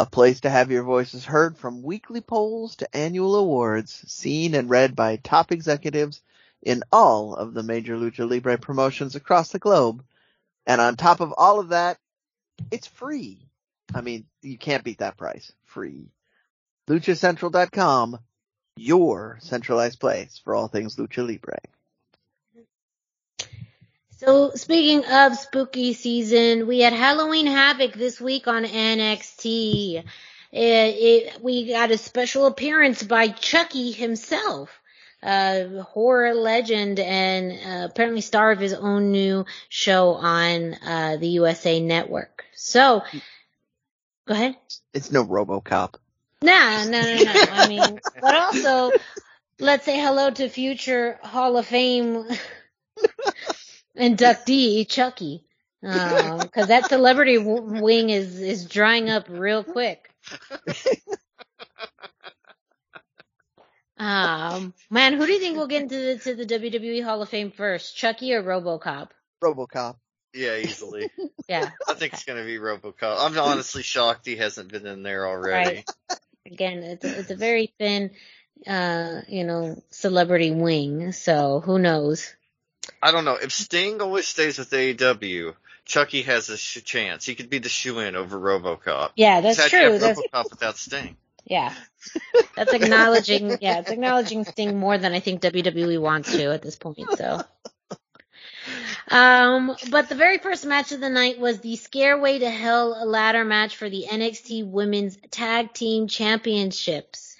A place to have your voices heard from weekly polls to annual awards, seen and read by top executives in all of the major Lucha Libre promotions across the globe. And on top of all of that, it's free. I mean, you can't beat that price. Free. LuchaCentral.com, your centralized place for all things Lucha Libre. So speaking of spooky season, we had Halloween Havoc this week on NXT. It, it, we got a special appearance by Chucky himself, uh, horror legend and uh, apparently star of his own new show on uh, the USA Network. So, go ahead. It's no RoboCop. Nah, no, no, no. I mean, but also, let's say hello to future Hall of Fame inductee Chucky, because um, that celebrity w- wing is is drying up real quick. Um, man, who do you think will get into the, to the WWE Hall of Fame first, Chucky or RoboCop? RoboCop. Yeah, easily. Yeah, I think it's gonna be RoboCop. I'm honestly shocked he hasn't been in there already. right. Again, it's a, it's a very thin, uh, you know, celebrity wing. So who knows? I don't know. If Sting always stays with AEW, Chucky has a sh- chance. He could be the shoe-in over RoboCop. Yeah, that's Sad you true. That's RoboCop without Sting. yeah. That's acknowledging. Yeah, it's acknowledging Sting more than I think WWE wants to at this point. So. Um, but the very first match of the night was the Scareway to Hell ladder match for the NXT Women's Tag Team Championships.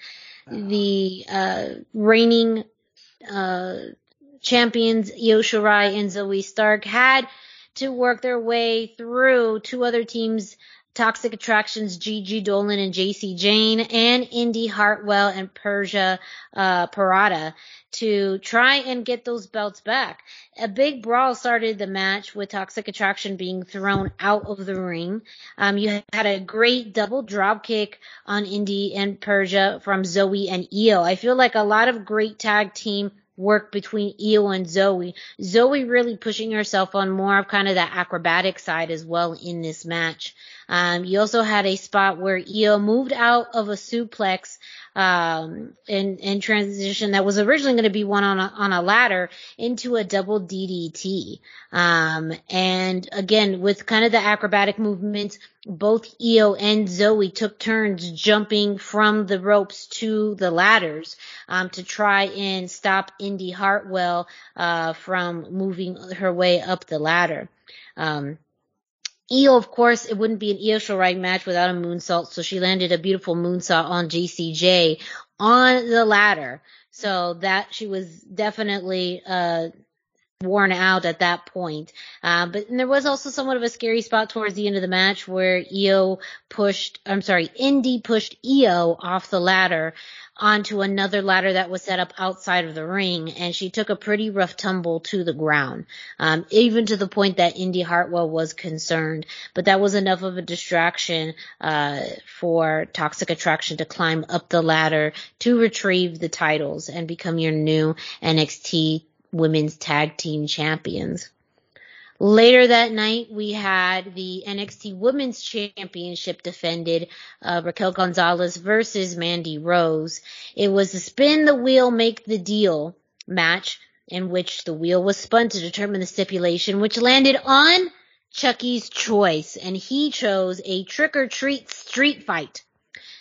The uh, reigning uh, champions Io Shirai and Zoey Stark had to work their way through two other teams Toxic Attractions, Gigi Dolin and Jacy Jayne, and Indy Hartwell and Persia uh, Pirotta to try and get those belts back. A big brawl started the match with Toxic Attraction being thrown out of the ring. Um, you had a great double drop kick on Indy and Persia from Zoey and Io. I feel like a lot of great tag team work between Io and Zoey. Zoey really pushing herself on more of kind of that acrobatic side as well in this match. Um, you also had a spot where Io moved out of a suplex um, in, in transition that was originally going to be one on a, on a ladder into a double DDT. Um, and again, with kind of the acrobatic movements, both Io and Zoey took turns jumping from the ropes to the ladders um, to try and stop Indy Hartwell uh, from moving her way up the ladder. Um, Io, of course, it wouldn't be an Io Shirai match without a moonsault, so she landed a beautiful moonsault on JCJ on the ladder. So that she was definitely uh worn out at that point. Uh, but there was also somewhat of a scary spot towards the end of the match where Io pushed, I'm sorry, Indy pushed Io off the ladder onto another ladder that was set up outside of the ring and she took a pretty rough tumble to the ground. Um, even to the point that Indy Hartwell was concerned, but that was enough of a distraction, uh, for Toxic Attraction to climb up the ladder to retrieve the titles and become your new NXT women's tag team champions. Later that night, we had the NXT Women's Championship defended, uh, Raquel Gonzalez versus Mandy Rose. It was a spin the wheel, make the deal match in which the wheel was spun to determine the stipulation, which landed on Chucky's choice, and he chose a trick or treat street fight.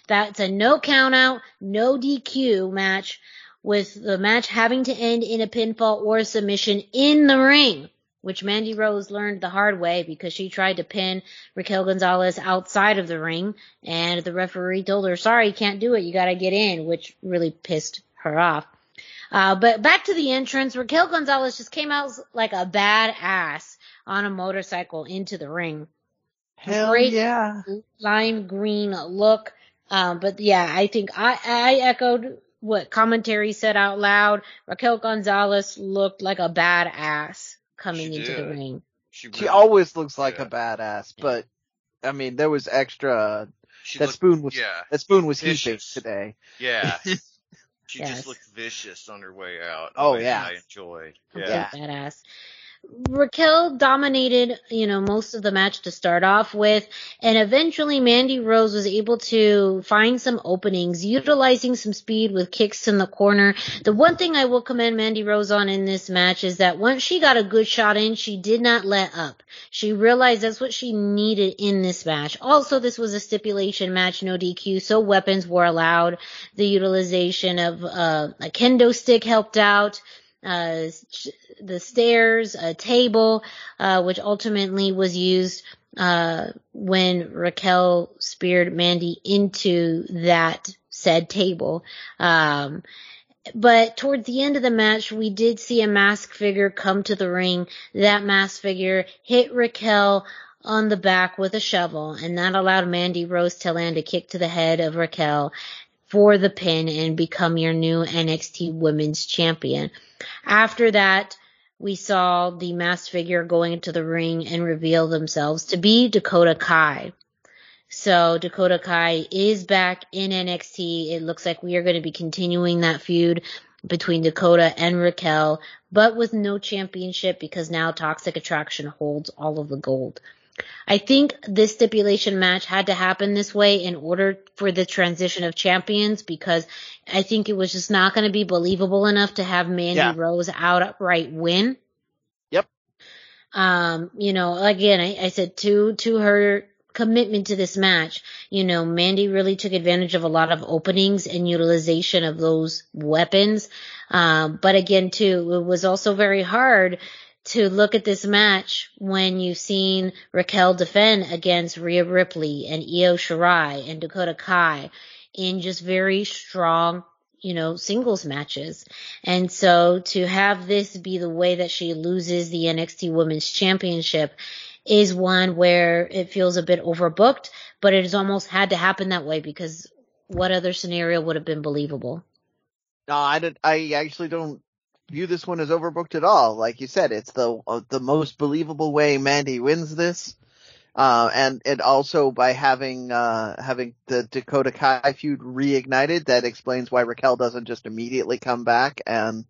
That's a no count out, no DQ match with the match having to end in a pinfall or submission in the ring, which Mandy Rose learned the hard way because she tried to pin Raquel Gonzalez outside of the ring and the referee told her, sorry, you can't do it. You gotta get in, which really pissed her off. Uh, but back to the entrance, Raquel Gonzalez just came out like a bad ass on a motorcycle into the ring. Hell Great yeah. lime green look. Um, but yeah, I think I, I echoed what commentary said out loud. Raquel Gonzalez looked like a badass coming She into the ring. She really- always looks like Yeah. a badass, but I mean, there was extra. she that looked- spoon was yeah, that spoon was heaping Vicious. today. yeah. She Yes. just looked vicious on her way out. Oh, yeah. I enjoyed. Yeah. badass. Raquel dominated, you know, most of the match to start off with, and eventually Mandy Rose was able to find some openings, utilizing some speed with kicks in the corner. The one thing I will commend Mandy Rose on in this match is that once she got a good shot in, she did not let up. She realized that's what she needed in this match. Also, this was a stipulation match, no DQ, so weapons were allowed. The utilization of uh, a kendo stick helped out uh, the stairs, a table, uh, which ultimately was used uh, when Raquel speared Mandy into that said table. Um, but towards the end of the match, we did see a mask figure come to the ring. That mask figure hit Raquel on the back with a shovel, and that allowed Mandy Rose to land a kick to the head of Raquel for the pin and become your new NXT Women's Champion. After that, we saw the masked figure going into the ring and reveal themselves to be Dakota Kai. So Dakota Kai is back in NXT. It looks like we are going to be continuing that feud between Dakota and Raquel, but with no championship because now Toxic Attraction holds all of the gold. I think this stipulation match had to happen this way in order for the transition of champions because I think it was just not going to be believable enough to have Mandy yeah. Rose outright win. Yep. Um, you know, again, I, I said to, to her commitment to this match, you know, Mandy really took advantage of a lot of openings and utilization of those weapons. Um, but again, too, it was also very hard to look at this match when you've seen Raquel defend against Rhea Ripley and Io Shirai and Dakota Kai in just very strong, you know, singles matches. And so to have this be the way that she loses the NXT Women's Championship is one where it feels a bit overbooked, but it has almost had to happen that way because what other scenario would have been believable? No, I did, I actually don't view this one as overbooked at all. Like you said, it's the uh, the most believable way Mandy wins this. Uh, and, and also by having, uh, having the Dakota Kai feud reignited, that explains why Raquel doesn't just immediately come back and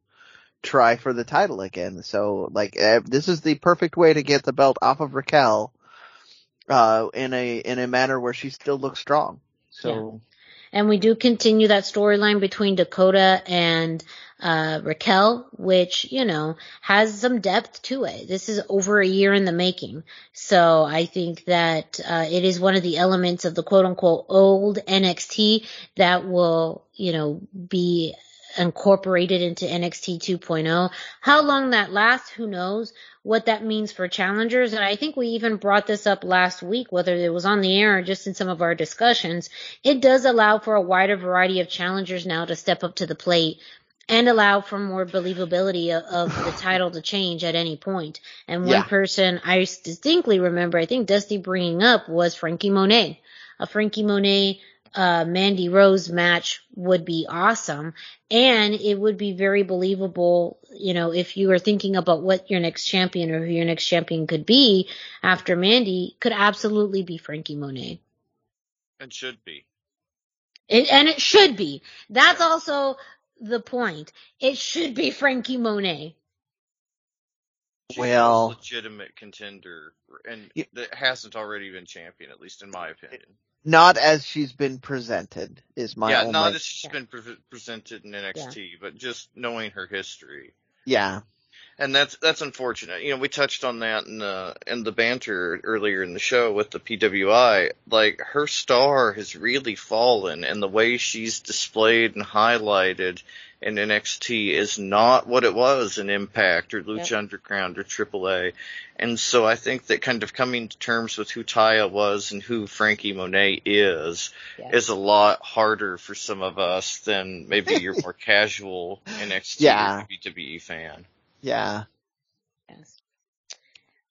try for the title again. So, like, uh, this is the perfect way to get the belt off of Raquel, uh, in a, in a manner where she still looks strong. So. And we do continue that storyline between Dakota and uh, Raquel, which, you know, has some depth to it. This is over a year in the making. So I think that, uh, it is one of the elements of the quote unquote old NXT that will, you know, be incorporated into NXT 2.0. How long that lasts, who knows what that means for challengers. And I think we even brought this up last week, whether it was on the air or just in some of our discussions. It does allow for a wider variety of challengers now to step up to the plate and allow for more believability of, of the title to change at any point. And one yeah. person I distinctly remember, I think Dusty bringing up was Frankie Monet. A Frankie Monet uh, Mandy Rose match would be awesome. And it would be very believable, you know, if you were thinking about what your next champion or who your next champion could be after Mandy, could absolutely be Frankie Monet. And should be. It, and it should be. That's also the point. It should be Frankie Monet. well, legitimate contender, and yeah. that hasn't already been champion, at least in my opinion. Not as she's been presented is my yeah, only... not as she's yeah. been pre- presented in NXT, yeah. but just knowing her history. Yeah, and that's that's unfortunate. You know, we touched on that in the in the banter earlier in the show with the PWI. Like her star has really fallen, and the way she's displayed and highlighted in NXT is not what it was in Impact or Lucha yep. Underground or AAA. And so I think that kind of coming to terms with who Taya was and who Frankie Monet is yeah. is a lot harder for some of us than maybe your more casual NXT yeah. or WWE fan. Yeah. Yes.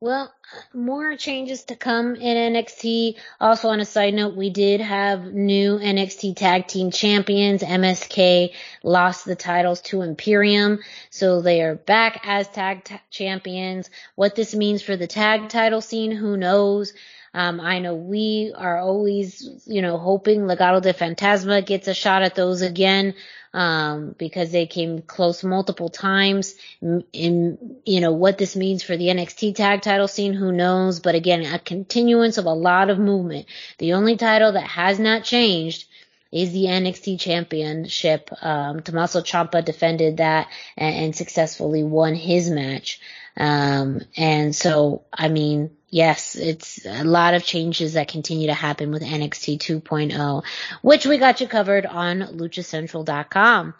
Well, more changes to come in NXT. Also on a side note, we did have new NXT tag team champions. MSK lost the titles to Imperium. So they are back as tag t- champions. What this means for the tag title scene, who knows? Um, I know we are always, you know, hoping Legado del Fantasma gets a shot at those again. um, because they came close multiple times. In, you know, what this means for the NXT tag title scene, who knows? But again, a continuance of a lot of movement. The only title that has not changed is the NXT championship. Um, Tommaso Ciampa defended that and, and successfully won his match. Um, and so, I mean, yes, it's a lot of changes that continue to happen with NXT 2.0, which we got you covered on luchacentral.com.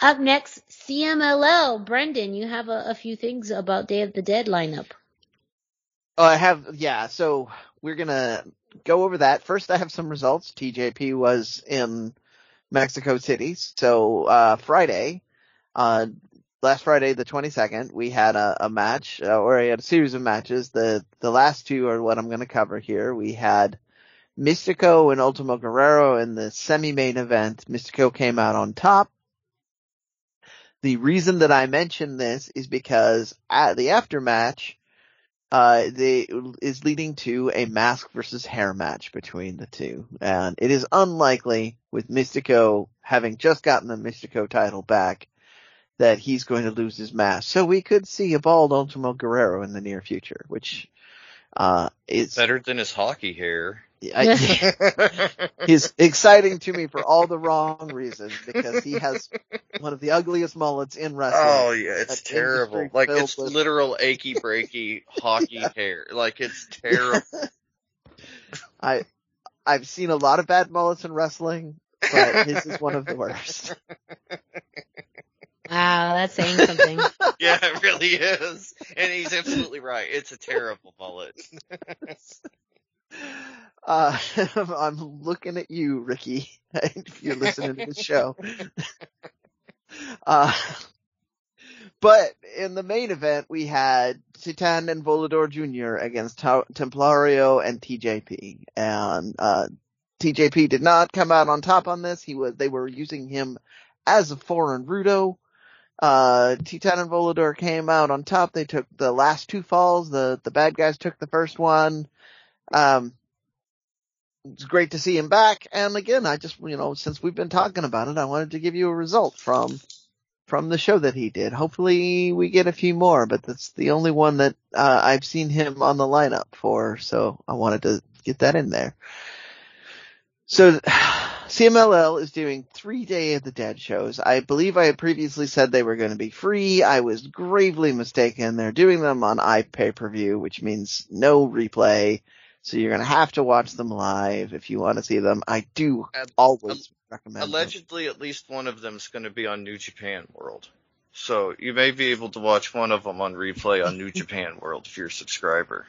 Up next, CMLL. Brendan, you have a, a few things about Day of the Dead lineup. Oh, I have, yeah, so we're gonna go over that. First, I have some results. TJP was in Mexico City. So, uh, Friday, uh, last Friday, the 22nd, we had a, a match, uh, or we had a series of matches. The, the last two are what I'm going to cover here. We had Místico and Ultimo Guerrero in the semi-main event. Místico came out on top. The reason that I mention this is because at the after match, uh, they, is leading to a mask versus hair match between the two. And it is unlikely with Místico having just gotten the Místico title back that he's going to lose his mask. So we could see a bald Ultimo Guerrero in the near future, which, uh, is better than his hockey hair. I, he's exciting to me for all the wrong reasons because he has one of the ugliest mullets in wrestling. Oh yeah, it's terrible. Like it's with- literal achy breaky hockey hair. Like it's terrible. I I've seen a lot of bad mullets in wrestling, but his is one of the worst. Wow, that's saying something. yeah, it really is. And he's absolutely right. It's a terrible mullet. Uh, I'm looking at you, Ricky, if you're listening to the show. Uh, but in the main event, we had Titan and Volador Jr. against Ta- Templario and TJP. And, uh, TJP did not come out on top on this. He was, they were using him as a foreign Rudo. Uh, Titan and Volador came out on top. They took the last two falls. The, the bad guys took the first one. Um, it's great to see him back. And again, I just, you know, since we've been talking about it, I wanted to give you a result from, from the show that he did. Hopefully we get a few more, but that's the only one that, uh, I've seen him on the lineup for. So I wanted to get that in there. So CMLL is doing three Day of the Dead shows. I believe I had previously said they were going to be free. I was gravely mistaken. They're doing them on iPay-per-view, which means no replay. So you're going to have to watch them live if you want to see them. I do Uh, always recommend them. Allegedly, at least one of them is going to be on New Japan World. So you may be able to watch one of them on replay on New Japan World if you're a subscriber.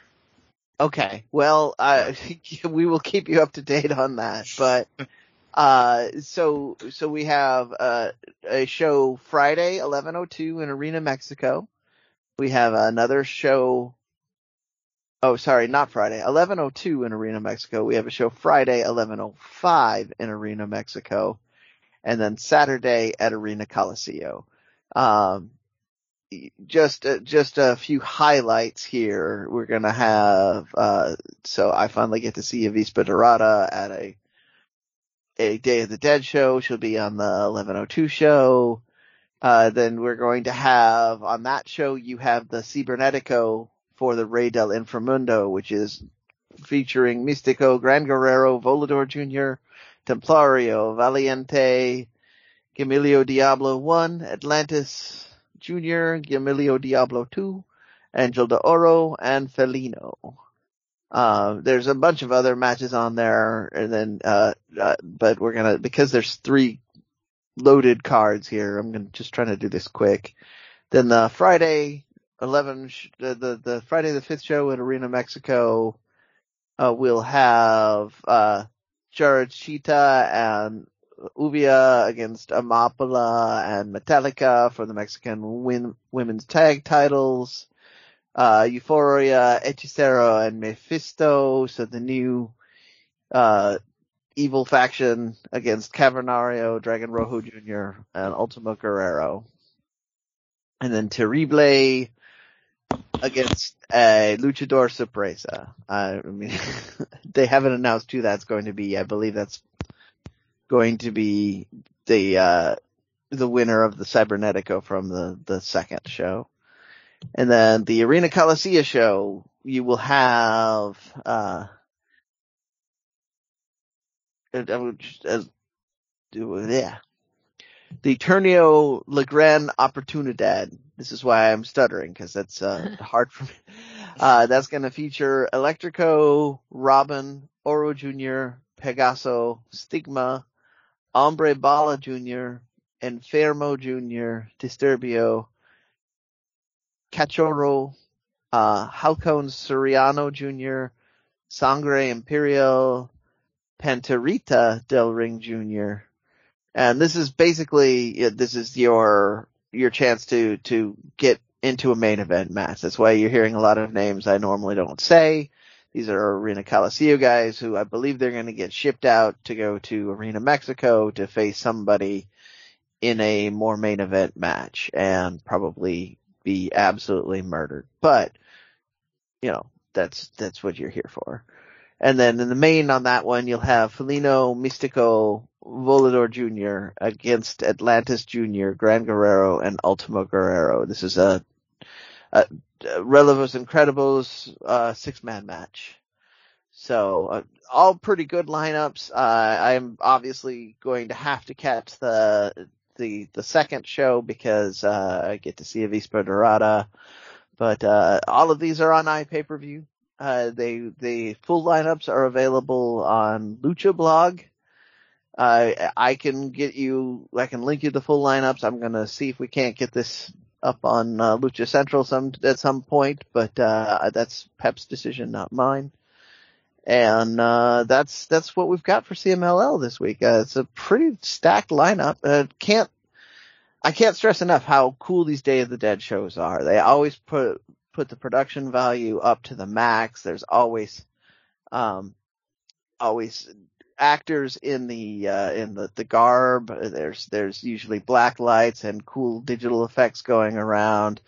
Okay. Well, uh, we will keep you up to date on that. But, uh, so, so we have, uh, a show Friday, 1102 in Arena, Mexico. We have another show. Oh, sorry, not Friday. 1102 in Arena, Mexico. We have a show Friday, 1105 in Arena, Mexico. And then Saturday at Arena Coliseo. Um, just uh, just a few highlights here. We're gonna have uh so I finally get to see Avispa Dorada at a a Day of the Dead show. She'll be on the 1102 show. Uh then we're going to have on that show you have the Cibernetico for the Rey del Inframundo, which is featuring Místico, Gran Guerrero, Volador Jr., Templario, Valiente, Gamilio Diablo 1, Atlantis, Jr., Gamilio Diablo 2, Angel de Oro, and Felino. Uh, there's a bunch of other matches on there, and then, uh, uh, but we're gonna, because there's three loaded cards here, I'm gonna just trying to do this quick. Then the Friday 11, sh- the, the, the Friday the 5th show at Arena Mexico, uh, we'll have, uh, Jarochita and Lluvia against Amapola and Metallica for the Mexican win- women's tag titles. Uh, Euforia, Hechicero, and Mephisto. So the new, uh, evil faction against Cavernario, Dragon Rojo Jr., and Ultimo Guerrero. And then Terrible against a Luchador Sorpresa. I mean, they haven't announced who that's going to be. I believe that's going to be the uh the winner of the Cibernetico from the, the second show. And then the Arena Coliseum show, you will have, uh, I would just, do, yeah. The Torneo La Gran Oportunidad. This is why I'm stuttering, cause that's, uh, hard for me. Uh, that's gonna feature Electrico, Robin, Oro Jr., Pegaso, Stigma, Hombre Bala Jr., Enfermo Jr., Disturbio, Cachorro, uh, Halcon Suriano Jr., Sangre Imperial, Panterita Del Ring Jr. And this is basically, this is your, your chance to, to get into a main event match. That's why you're hearing a lot of names I normally don't say. These are Arena Coliseum guys who I believe they're going to get shipped out to go to Arena Mexico to face somebody in a more main event match and probably be absolutely murdered. But, you know, that's, that's what you're here for. And then in the main on that one, you'll have Felino Místico Volador Jr. against Atlantis Jr., Gran Guerrero, and Ultimo Guerrero. This is a, a, Relevos Increíbles, uh, six man match. So, uh, all pretty good lineups. Uh, I'm obviously going to have to catch the, the, the second show because, uh, I get to see Avispa Dorada. But, uh, all of these are on iPay-per-view. Uh, they, the full lineups are available on Lucha Blog. Uh, I can get you, I can link you the full lineups. I'm gonna see if we can't get this up on uh, Lucha Central some at some point, but uh, that's Pep's decision, not mine. And uh, that's that's what we've got for CMLL this week. Uh, it's a pretty stacked lineup. Uh, can't I can't stress enough how cool these Day of the Dead shows are. They always put put the production value up to the max. There's always um, always actors in the uh, in the, the garb. There's there's usually black lights and cool digital effects going around.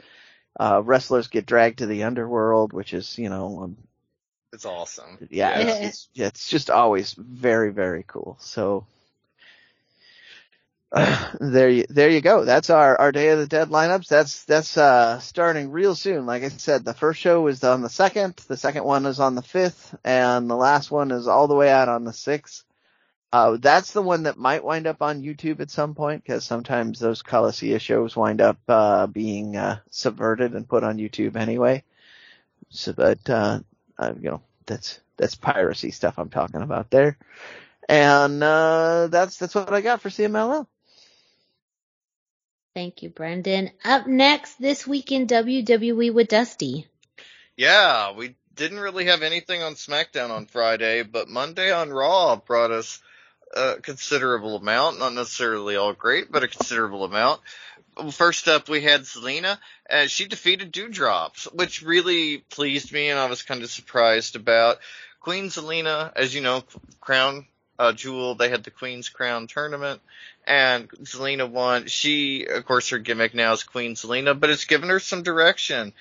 Uh, wrestlers get dragged to the underworld, which is you know um, It's awesome. yeah, Yeah. It's, it's, yeah, it's just always very very cool. So. there you there you go. That's our our Day of the Dead lineups. That's that's uh starting real soon. Like I said, the first show is on the second, the second one is on the fifth, and the last one is all the way out on the sixth. Uh, that's the one that might wind up on YouTube at some point because sometimes those Coliseum shows wind up uh, being uh, subverted and put on YouTube anyway. So, but uh, you know, that's that's piracy stuff I'm talking about there. And uh, that's that's what I got for CMLL. Thank you, Brendan. Up next this week in WWE with Dusty. Yeah, we didn't really have anything on SmackDown on Friday, but Monday on Raw brought us a considerable amount, not necessarily all great, but a considerable amount. First up, we had Zelina, and she defeated Doudrops, which really pleased me, and I was kind of surprised about. Queen Zelina, as you know, Crown uh, Jewel, they had the Queen's Crown tournament, and Zelina won. She, of course, her gimmick now is Queen Zelina, but it's given her some direction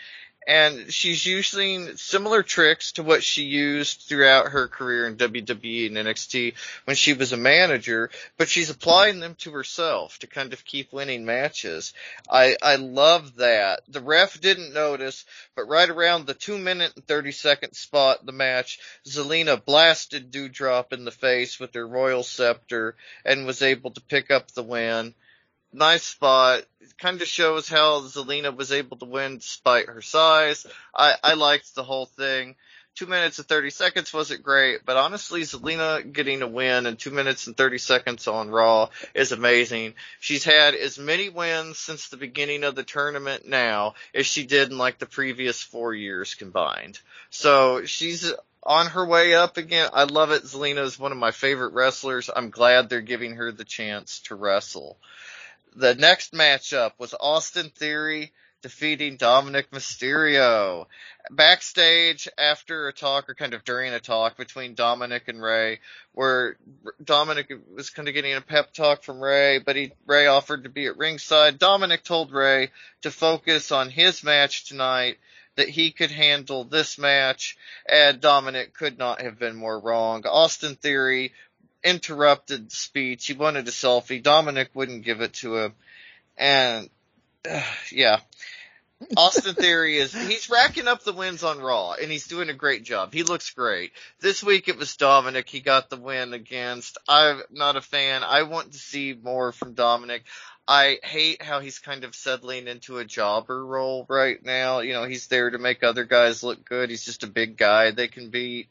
and she's using similar tricks to what she used throughout her career in WWE and NXT when she was a manager, but she's applying them to herself to kind of keep winning matches. I, I love that. The ref didn't notice, but right around the 2 minute and 30 second spot in the match, Zelina blasted Doudrop in the face with her Royal Scepter and was able to pick up the win nice spot. It kind of shows how Zelina was able to win despite her size. I, I liked the whole thing. Two minutes and 30 seconds wasn't great, but honestly, Zelina getting a win in two minutes and 30 seconds on Raw is amazing. She's had as many wins since the beginning of the tournament now as she did in like the previous four years combined. So she's on her way up again. I love it. Zelina is one of my favorite wrestlers. I'm glad they're giving her the chance to wrestle the next matchup was Austin Theory defeating Dominic Mysterio. Backstage after a talk or kind of during a talk between Dominic and Rey where Dominic was kind of getting a pep talk from Rey, but he, Rey offered to be at ringside. Dominic told Rey to focus on his match tonight that he could handle this match, and Dominic could not have been more wrong. Austin Theory interrupted speech. He wanted a selfie. Dominic wouldn't give it to him. And uh, yeah, Austin Theory is he's racking up the wins on Raw and he's doing a great job. He looks great. This week it was Dominic he got the win against. I'm not a fan. I want to see more from Dominic. I hate how he's kind of settling into a jobber role right now. You know, he's there to make other guys look good. He's just a big guy they can beat.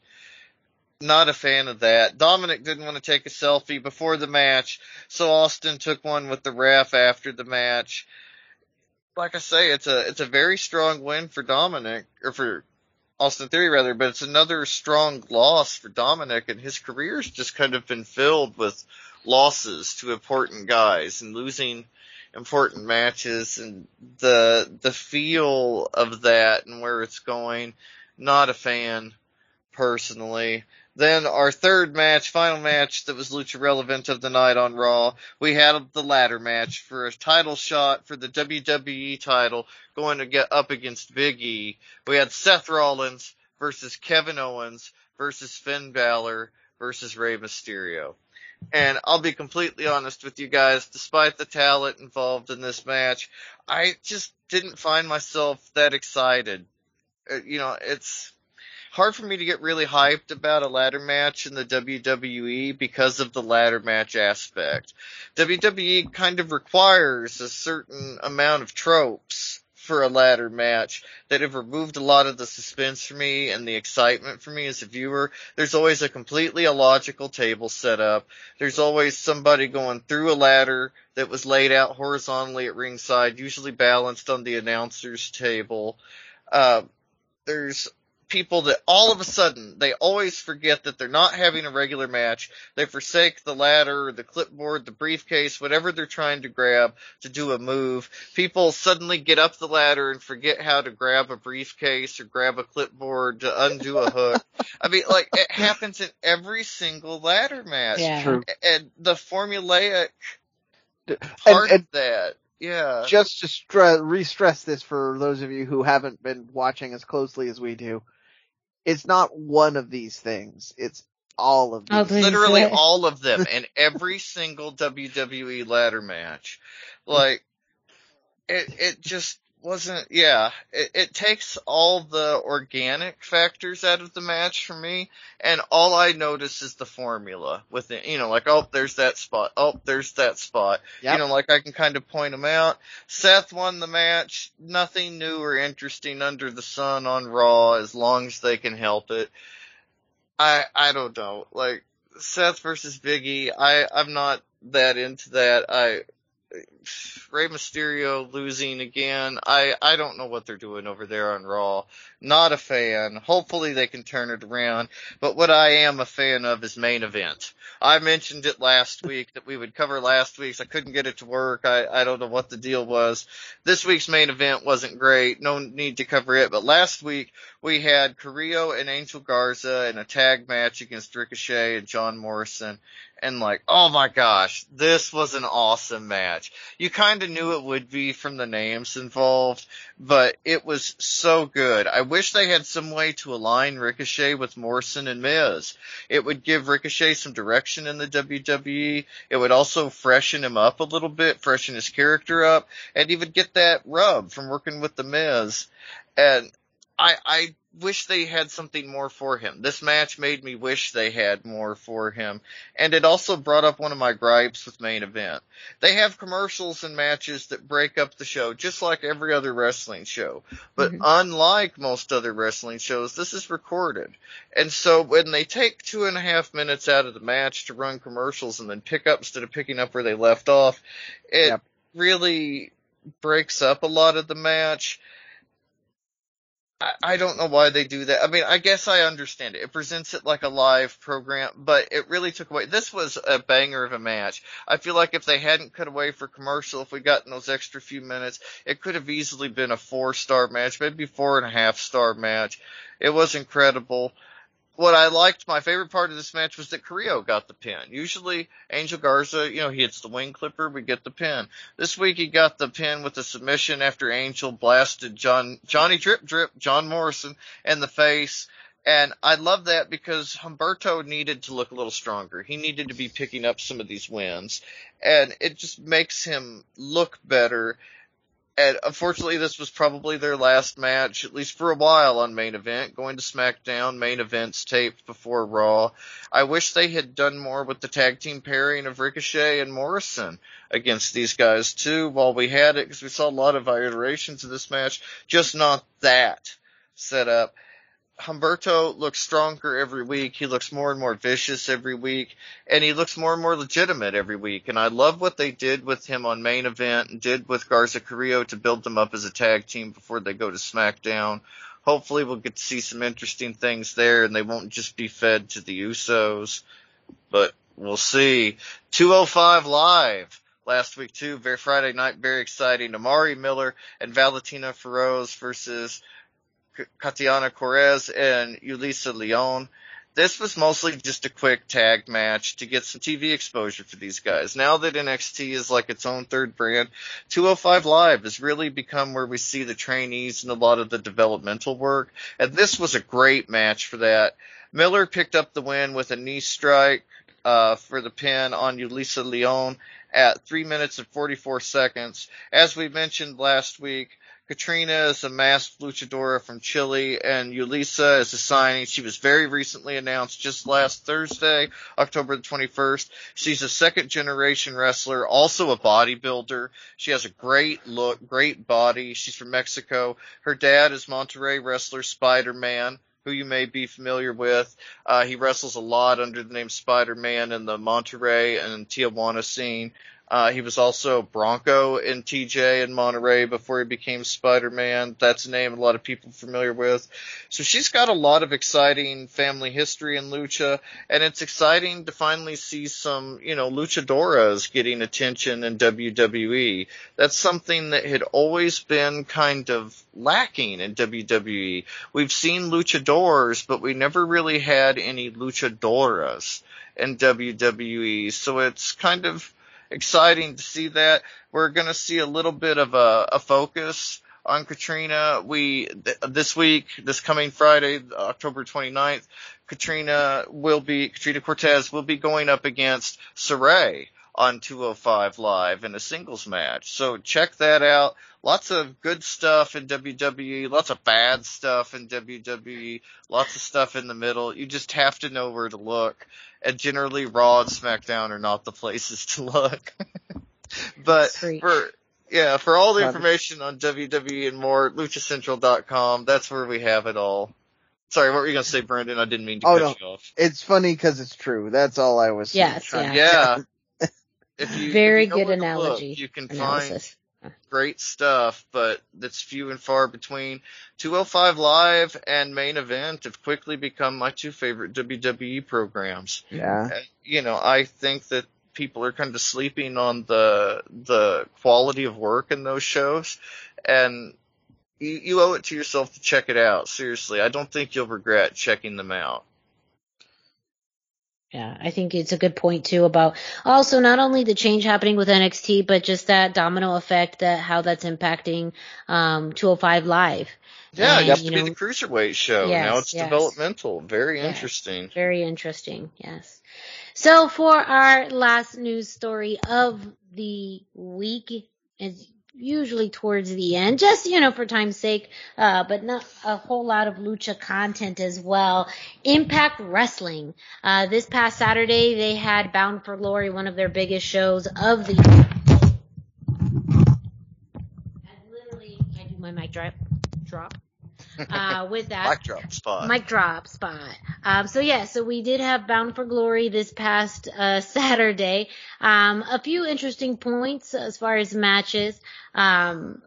Not a fan of that. Dominic didn't want to take a selfie before the match, so Austin took one with the ref after the match like I say, it's a it's a very strong win for Dominic or for Austin Theory rather, but it's another strong loss for Dominic, and his career's just kind of been filled with losses to important guys and losing important matches and the the feel of that and where it's going. Not a fan personally. Then our third match, final match that was lucha relevant of the night on Raw, we had the ladder match for a title shot for the WWE title going to get up against Big E. We had Seth Rollins versus Kevin Owens versus Finn Balor versus Rey Mysterio. And I'll be completely honest with you guys, despite the talent involved in this match, I just didn't find myself that excited. Uh, you know, it's, hard for me to get really hyped about a ladder match in the WWE because of the ladder match aspect. WWE kind of requires a certain amount of tropes for a ladder match that have removed a lot of the suspense for me and the excitement for me as a viewer. There's always a completely illogical table set up. There's always somebody going through a ladder that was laid out horizontally at ringside, usually balanced on the announcer's table. Uh, there's people that all of a sudden they always forget that they're not having a regular match. They forsake the ladder, the clipboard, the briefcase, whatever they're trying to grab to do a move. People suddenly get up the ladder and forget how to grab a briefcase or grab a clipboard to undo a hook. I mean, like it happens in every single ladder match. Yeah. True. And the formulaic And, part and of that. Yeah. just to stre- re-stress this for those of you who haven't been watching as closely as we do, it's not one of these things. It's all of these. Oh, literally Yeah. all of them in every single WWE ladder match. Like it it just wasn't yeah, it, it takes all the organic factors out of the match for me and all I notice is the formula with it, you know, like oh there's that spot, oh there's that spot. Yep. You know, like I can kind of point them out. Seth won the match, nothing new or interesting under the sun on Raw as long as they can help it. I I don't know. Like Seth versus Biggie, I I'm not that into that. I Rey Mysterio losing again. I I don't know what they're doing over there on Raw. Not a fan. Hopefully they can turn it around. But what I am a fan of is main event. I mentioned it last week that we would cover last week's. I couldn't get it to work. I, I don't know what the deal was. This week's main event wasn't great. No need to cover it. But last week we had Carrillo and Angel Garza in a tag match against Ricochet and John Morrison. And like, oh my gosh, this was an awesome match. You kind of knew it would be from the names involved, but it was so good. I wish they had some way to align Ricochet with Morrison and Miz. It would give Ricochet some direction in the WWE. It would also freshen him up a little bit, freshen his character up, and would get that rub from working with the Miz. And I, I wish they had something more for him. This match made me wish they had more for him. And it also brought up one of my gripes with main event. They have commercials and matches that break up the show, just like every other wrestling show. But mm-hmm. unlike most other wrestling shows, this is recorded. And so when they take two and a half minutes out of the match to run commercials and then pick up instead of picking up where they left off, it Yep. really breaks up a lot of the match. I, don't know why they do that. I mean, I guess I understand it. It presents it like a live program, but it really took away. This was a banger of a match. I feel like if they hadn't cut away for commercial, if we gotten those extra few minutes, it could have easily been a four star match, maybe four and a half star match. It was incredible. What I liked, my favorite part of this match was that Carrillo got the pin. Usually Angel Garza, you know, he hits the wing clipper, we get the pin. This week he got the pin with the submission after Angel blasted John, Johnny Drip Drip, John Morrison in the face. And I love that because Humberto needed to look a little stronger. He needed to be picking up some of these wins. And it just makes him look better. And unfortunately, this was probably their last match, at least for a while on main event. Going to SmackDown, main events taped before Raw. I wish they had done more with the tag team pairing of Ricochet and Morrison against these guys too while we had it, because we saw a lot of iterations of this match, just not that set up. Humberto looks stronger every week. He looks more and more vicious every week, and he looks more and more legitimate every week. And I love what they did with him on main event and did with Garza Carrillo to build them up as a tag team before they go to SmackDown. Hopefully we'll get to see some interesting things there and they won't just be fed to the Usos, but we'll see. 205 live last week too, very Friday night, very exciting. Amari Miller and Valentina Feroz versus Katrina Cortez and Yulisa Leon. This was mostly just a quick tag match to get some TV exposure for these guys. Now that NXT is like its own third brand, 205 Live has really become where we see the trainees and a lot of the developmental work. And this was a great match for that. Miller picked up the win with a knee strike, uh, for the pin on Yulisa Leon at 3 minutes and 44 seconds. As we mentioned last week, Katrina is a masked luchadora from Chile, and Yulisa is a signing. She was very recently announced just last Thursday, October the 21st. She's a second generation wrestler, also a bodybuilder. She has a great look, great body. She's from Mexico. Her dad is Monterrey wrestler Spider-Man who you may be familiar with. Uh, he wrestles a lot under the name Spider-Man in the Monterrey and Tijuana scene. Uh, he was also Bronco in TJ in Monterrey before he became Spider-Man. That's a name a lot of people familiar with. So she's got a lot of exciting family history in Lucha, and it's exciting to finally see some, you know, luchadoras getting attention in WWE. That's something that had always been kind of lacking in WWE. We've seen luchadors, but we never really had any luchadoras in WWE. So it's kind of, exciting to see that. We're going to see a little bit of a, a focus on Katrina. We, th- this week, this coming Friday, October 29th, Katrina will be, Katrina Cortez will be going up against Sarray on 205 Live in a singles match. So check that out. Lots of good stuff in WWE, lots of bad stuff in WWE, lots of stuff in the middle. You just have to know where to look. And generally Raw and SmackDown are not the places to look. but for yeah, for all the information on WWE and more, luchacentral.com, that's where we have it all. Sorry, what were you going to say, Brendan? I didn't mean to Oh, cut no. you off. It's funny because it's true. That's all I was Yes, trying yeah. Yeah. If you, Very if you good to look, analogy. you can find great stuff, but that's few and far between. 205 Live and Main Event have quickly become my two favorite WWE programs. Yeah. Uh, You know, I think that people are kind of sleeping on the the quality of work in those shows, and you, you owe it to yourself to check it out. Seriously, I don't think you'll regret checking them out. Yeah, I think it's a good point too about also not only the change happening with NXT, but just that domino effect that how that's impacting um 205 Live. Yeah, And, it used to be the cruiserweight show. Yes, now it's yes. developmental. Very Yes. interesting. Very interesting, yes. So for our last news story of the week, is usually towards the end, just, you know, for time's sake, uh, but not a whole lot of lucha content as well. Impact Wrestling. Uh, this past Saturday, they had Bound for Glory, one of their biggest shows of the year. I literally, I do my mic drop, drop, uh, with that. Mic drop spot. Mic drop spot. Um, so yeah, so we did have Bound for Glory this past uh, Saturday. Um, a few interesting points as far as matches. Um,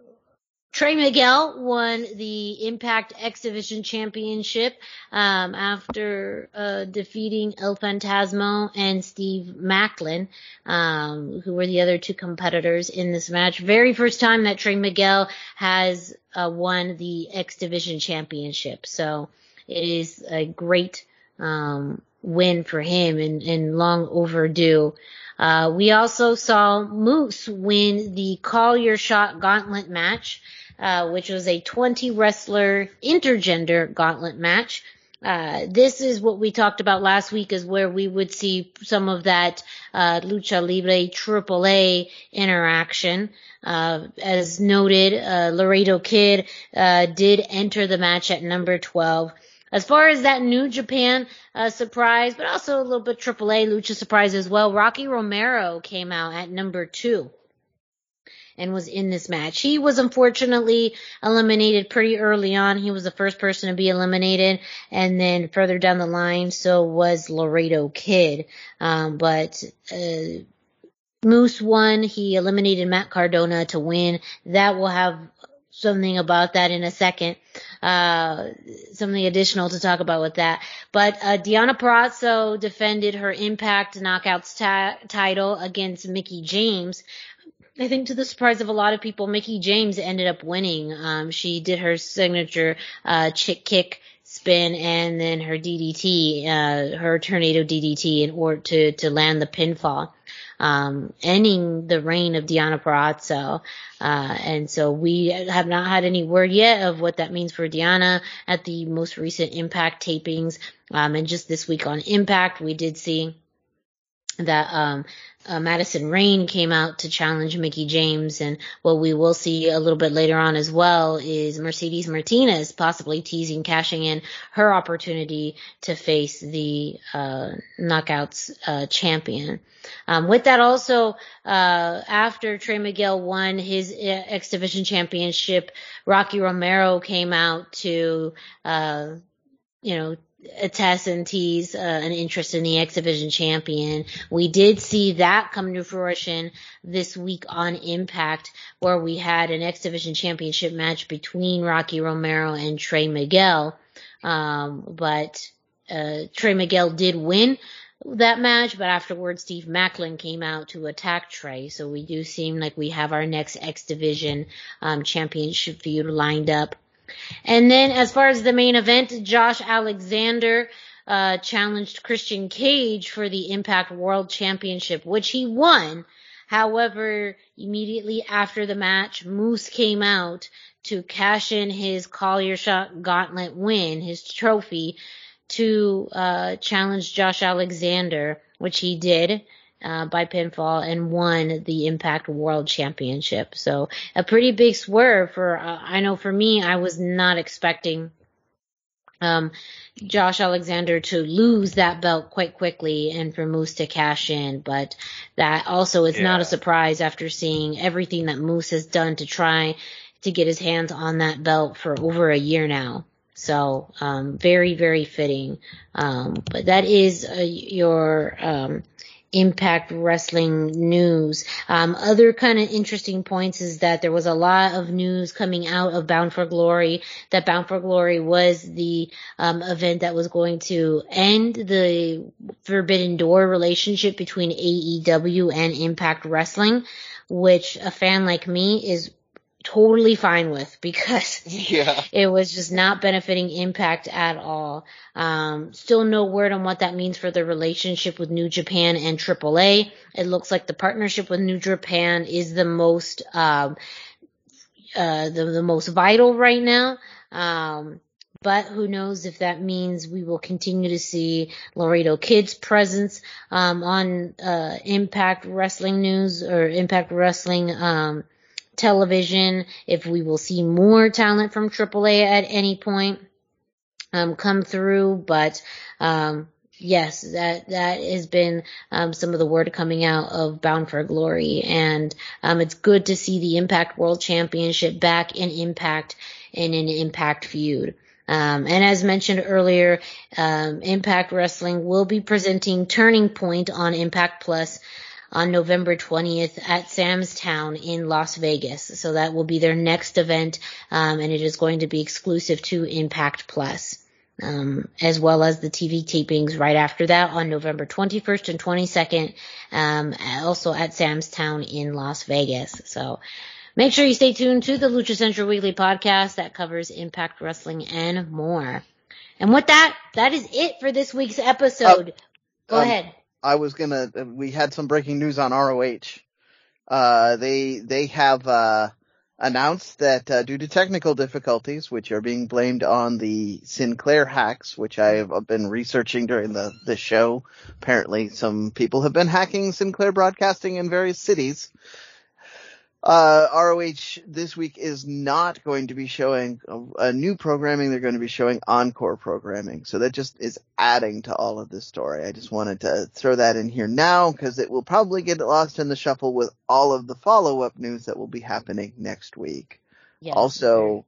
Trey Miguel won the Impact X Division Championship um, after uh, defeating El Fantasmo and Steve Maclin, um, who were the other two competitors in this match. Very first time that Trey Miguel has uh, won the X Division Championship, so it is a great um, win for him and, and long overdue. Uh, we also saw Moose win the Call Your Shot Gauntlet match, uh, which was a 20 wrestler intergender gauntlet match. uh, this is what we talked about last week is where we would see some of that, uh, Lucha Libre AAA interaction. Uh, as noted, uh, Laredo Kid, uh, did enter the match at number 12. As far as that New Japan surprise, but also a little bit AAA Lucha surprise as well, Rocky Romero came out at number two and was in this match. He was unfortunately eliminated pretty early on. He was the first person to be eliminated, and then further down the line, so was Laredo Kid. Um, but uh, Moose won. He eliminated Matt Cardona to win. That will have something about that in a second. Uh, something additional to talk about with that. But uh, Deonna Purrazzo defended her Impact Knockouts ta- title against Mickie James. I think to the surprise of a lot of people, Mickie James ended up winning. Um, she did her signature uh, chick kick spin and then her DDT, uh, her tornado DDT in order to to land the pinfall um, ending the reign of Deonna Purrazzo. Uh, and so we have not had any word yet of what that means for Deonna at the most recent Impact tapings. Um, and just this week on Impact, we did see that um, uh, Madison Rayne came out to challenge Mickie James, and what we will see a little bit later on as well is Mercedes Martinez possibly teasing cashing in her opportunity to face the uh, Knockouts uh, champion. Um, with that, also uh, after Trey Miguel won his uh, X Division championship, Rocky Romero came out to uh, you know attest and tease uh, an interest in the X Division champion. We did see that come to fruition this week on Impact, where we had an X Division championship match between Rocky Romero and Trey Miguel. Um, but uh, Trey Miguel did win that match, but afterwards Steve Maclin came out to attack Trey. So we do seem like we have our next X Division um, championship feud lined up. And then as far as the main event, Josh Alexander uh, challenged Christian Cage for the Impact World Championship, which he won. However, immediately after the match, Moose came out to cash in his Call Your Shot Gauntlet win, his trophy, to uh, challenge Josh Alexander, which he did uh, by pinfall and won the Impact World Championship. So a pretty big swerve for, uh, I know for me, I was not expecting, um, Josh Alexander to lose that belt quite quickly and for Moose to cash in, but that also is yeah. not a surprise after seeing everything that Moose has done to try to get his hands on that belt for over a year now. So, um, very, very fitting. Um, but that is uh, your, um, Impact Wrestling news. Um, other kind of interesting points is that there was a lot of news coming out of Bound for Glory that Bound for Glory was the um, event that was going to end the Forbidden Door relationship between AEW and Impact Wrestling, which a fan like me is totally fine with because yeah. it was just not benefiting Impact at all. Um, still no word on what that means for the relationship with New Japan and AAA. It looks like the partnership with New Japan is the most, um, uh, the, the most vital right now. Um, but who knows if that means we will continue to see Laredo Kid's presence um, on uh, Impact Wrestling News or Impact Wrestling um, television, if we will see more talent from AAA at any point um, come through, but um, yes, that that has been um, some of the word coming out of Bound for Glory, and um, it's good to see the Impact World Championship back in Impact in an Impact feud. Um, and as mentioned earlier, um, Impact Wrestling will be presenting Turning Point on Impact Plus on November 20th at Sam's Town in Las Vegas. So that will be their next event, um, and it is going to be exclusive to Impact Plus. Um, as well as the TV tapings right after that on November 21st and 22nd, um, also at Sam's Town in Las Vegas. So make sure you stay tuned to the Lucha Central Weekly podcast that covers Impact Wrestling and more. And with that, that is it for this week's episode. Uh, Go um, ahead. I was gonna. We had some breaking news on ROH. Uh, they they have uh, announced that uh, due to technical difficulties, which are being blamed on the Sinclair hacks, which I have been researching during the, the show, apparently some people have been hacking Sinclair Broadcasting in various cities. Uh, ROH this week is not going to be showing a, a, new programming. They're going to be showing encore programming. So that just is adding to all of this story. I just wanted to throw that in here now because it will probably get lost in the shuffle with all of the follow up news that will be happening next week. Yes, also,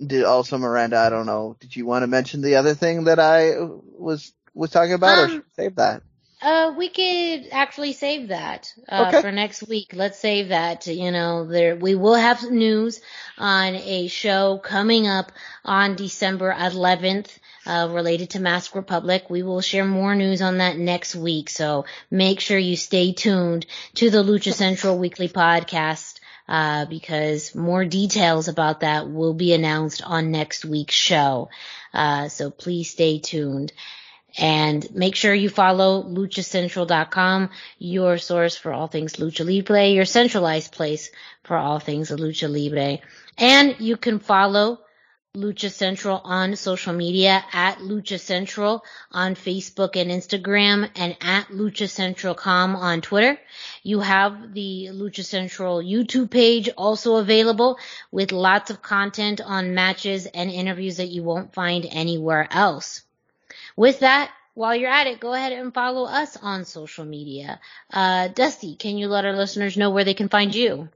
did also Miranda, I don't know, did you want to mention the other thing that I was, was talking about um, or save that? Uh, we could actually save that uh, okay. for next week. Let's save that. You know, there we will have news on a show coming up on December 11th. Uh, related to Mask Republic. We will share more news on that next week. So make sure you stay tuned to the Lucha Central weekly podcast, uh, because more details about that will be announced on next week's show. Uh, so please stay tuned. And make sure you follow luchacentral.com, your source for all things Lucha Libre, your centralized place for all things Lucha Libre. And you can follow Lucha Central on social media at Lucha Central on Facebook and Instagram and at Lucha Central com on Twitter. You have the Lucha Central YouTube page also available with lots of content on matches and interviews that you won't find anywhere else. With that, while you're at it, go ahead and follow us on social media. Uh, Dusty, can you let our listeners know where they can find you?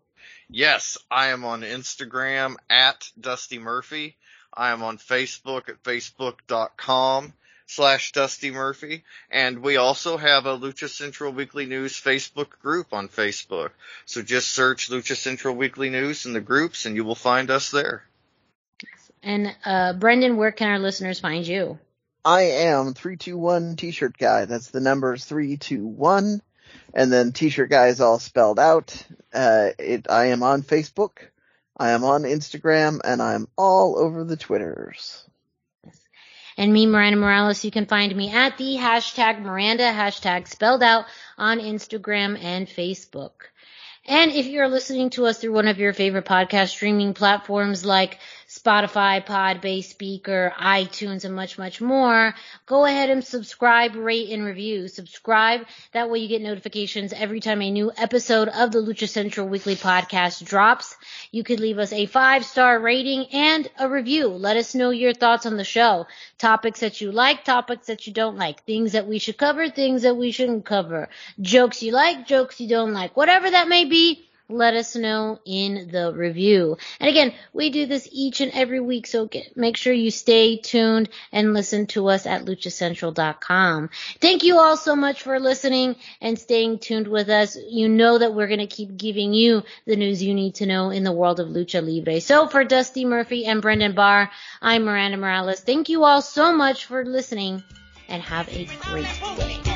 Yes, I am on Instagram at Dusty Murphy. I am on Facebook at facebook.com slash Dusty Murphy. And we also have a Lucha Central Weekly News Facebook group on Facebook. So just search Lucha Central Weekly News in the groups and you will find us there. And, uh, Brendan, where can our listeners find you? I am 321 t-shirt guy. That's the numbers 321. And then t-shirt guy is all spelled out. Uh, it, I am on Facebook. I am on Instagram and I'm all over the Twitters. And me, Miranda Morales, you can find me at the hashtag Miranda, hashtag spelled out on Instagram and Facebook. And if you're listening to us through one of your favorite podcast streaming platforms like Spotify, Podbase, Spreaker, iTunes, and much, much more. Go ahead and subscribe, rate, and review. Subscribe. That way you get notifications every time a new episode of the Lucha Central Weekly Podcast drops. You could leave us a five star rating and a review. Let us know your thoughts on the show. Topics that you like, topics that you don't like, things that we should cover, things that we shouldn't cover, jokes you like, jokes you don't like, whatever that may be let us know in the review. And again, we do this each and every week, so get, make sure you stay tuned and listen to us at luchacentral.com. Thank you all so much for listening and staying tuned with us. You know that we're going to keep giving you the news you need to know in the world of Lucha Libre. So for Dusty Murphy and Brendan Barr, I'm Miranda Morales. Thank you all so much for listening and have a great day.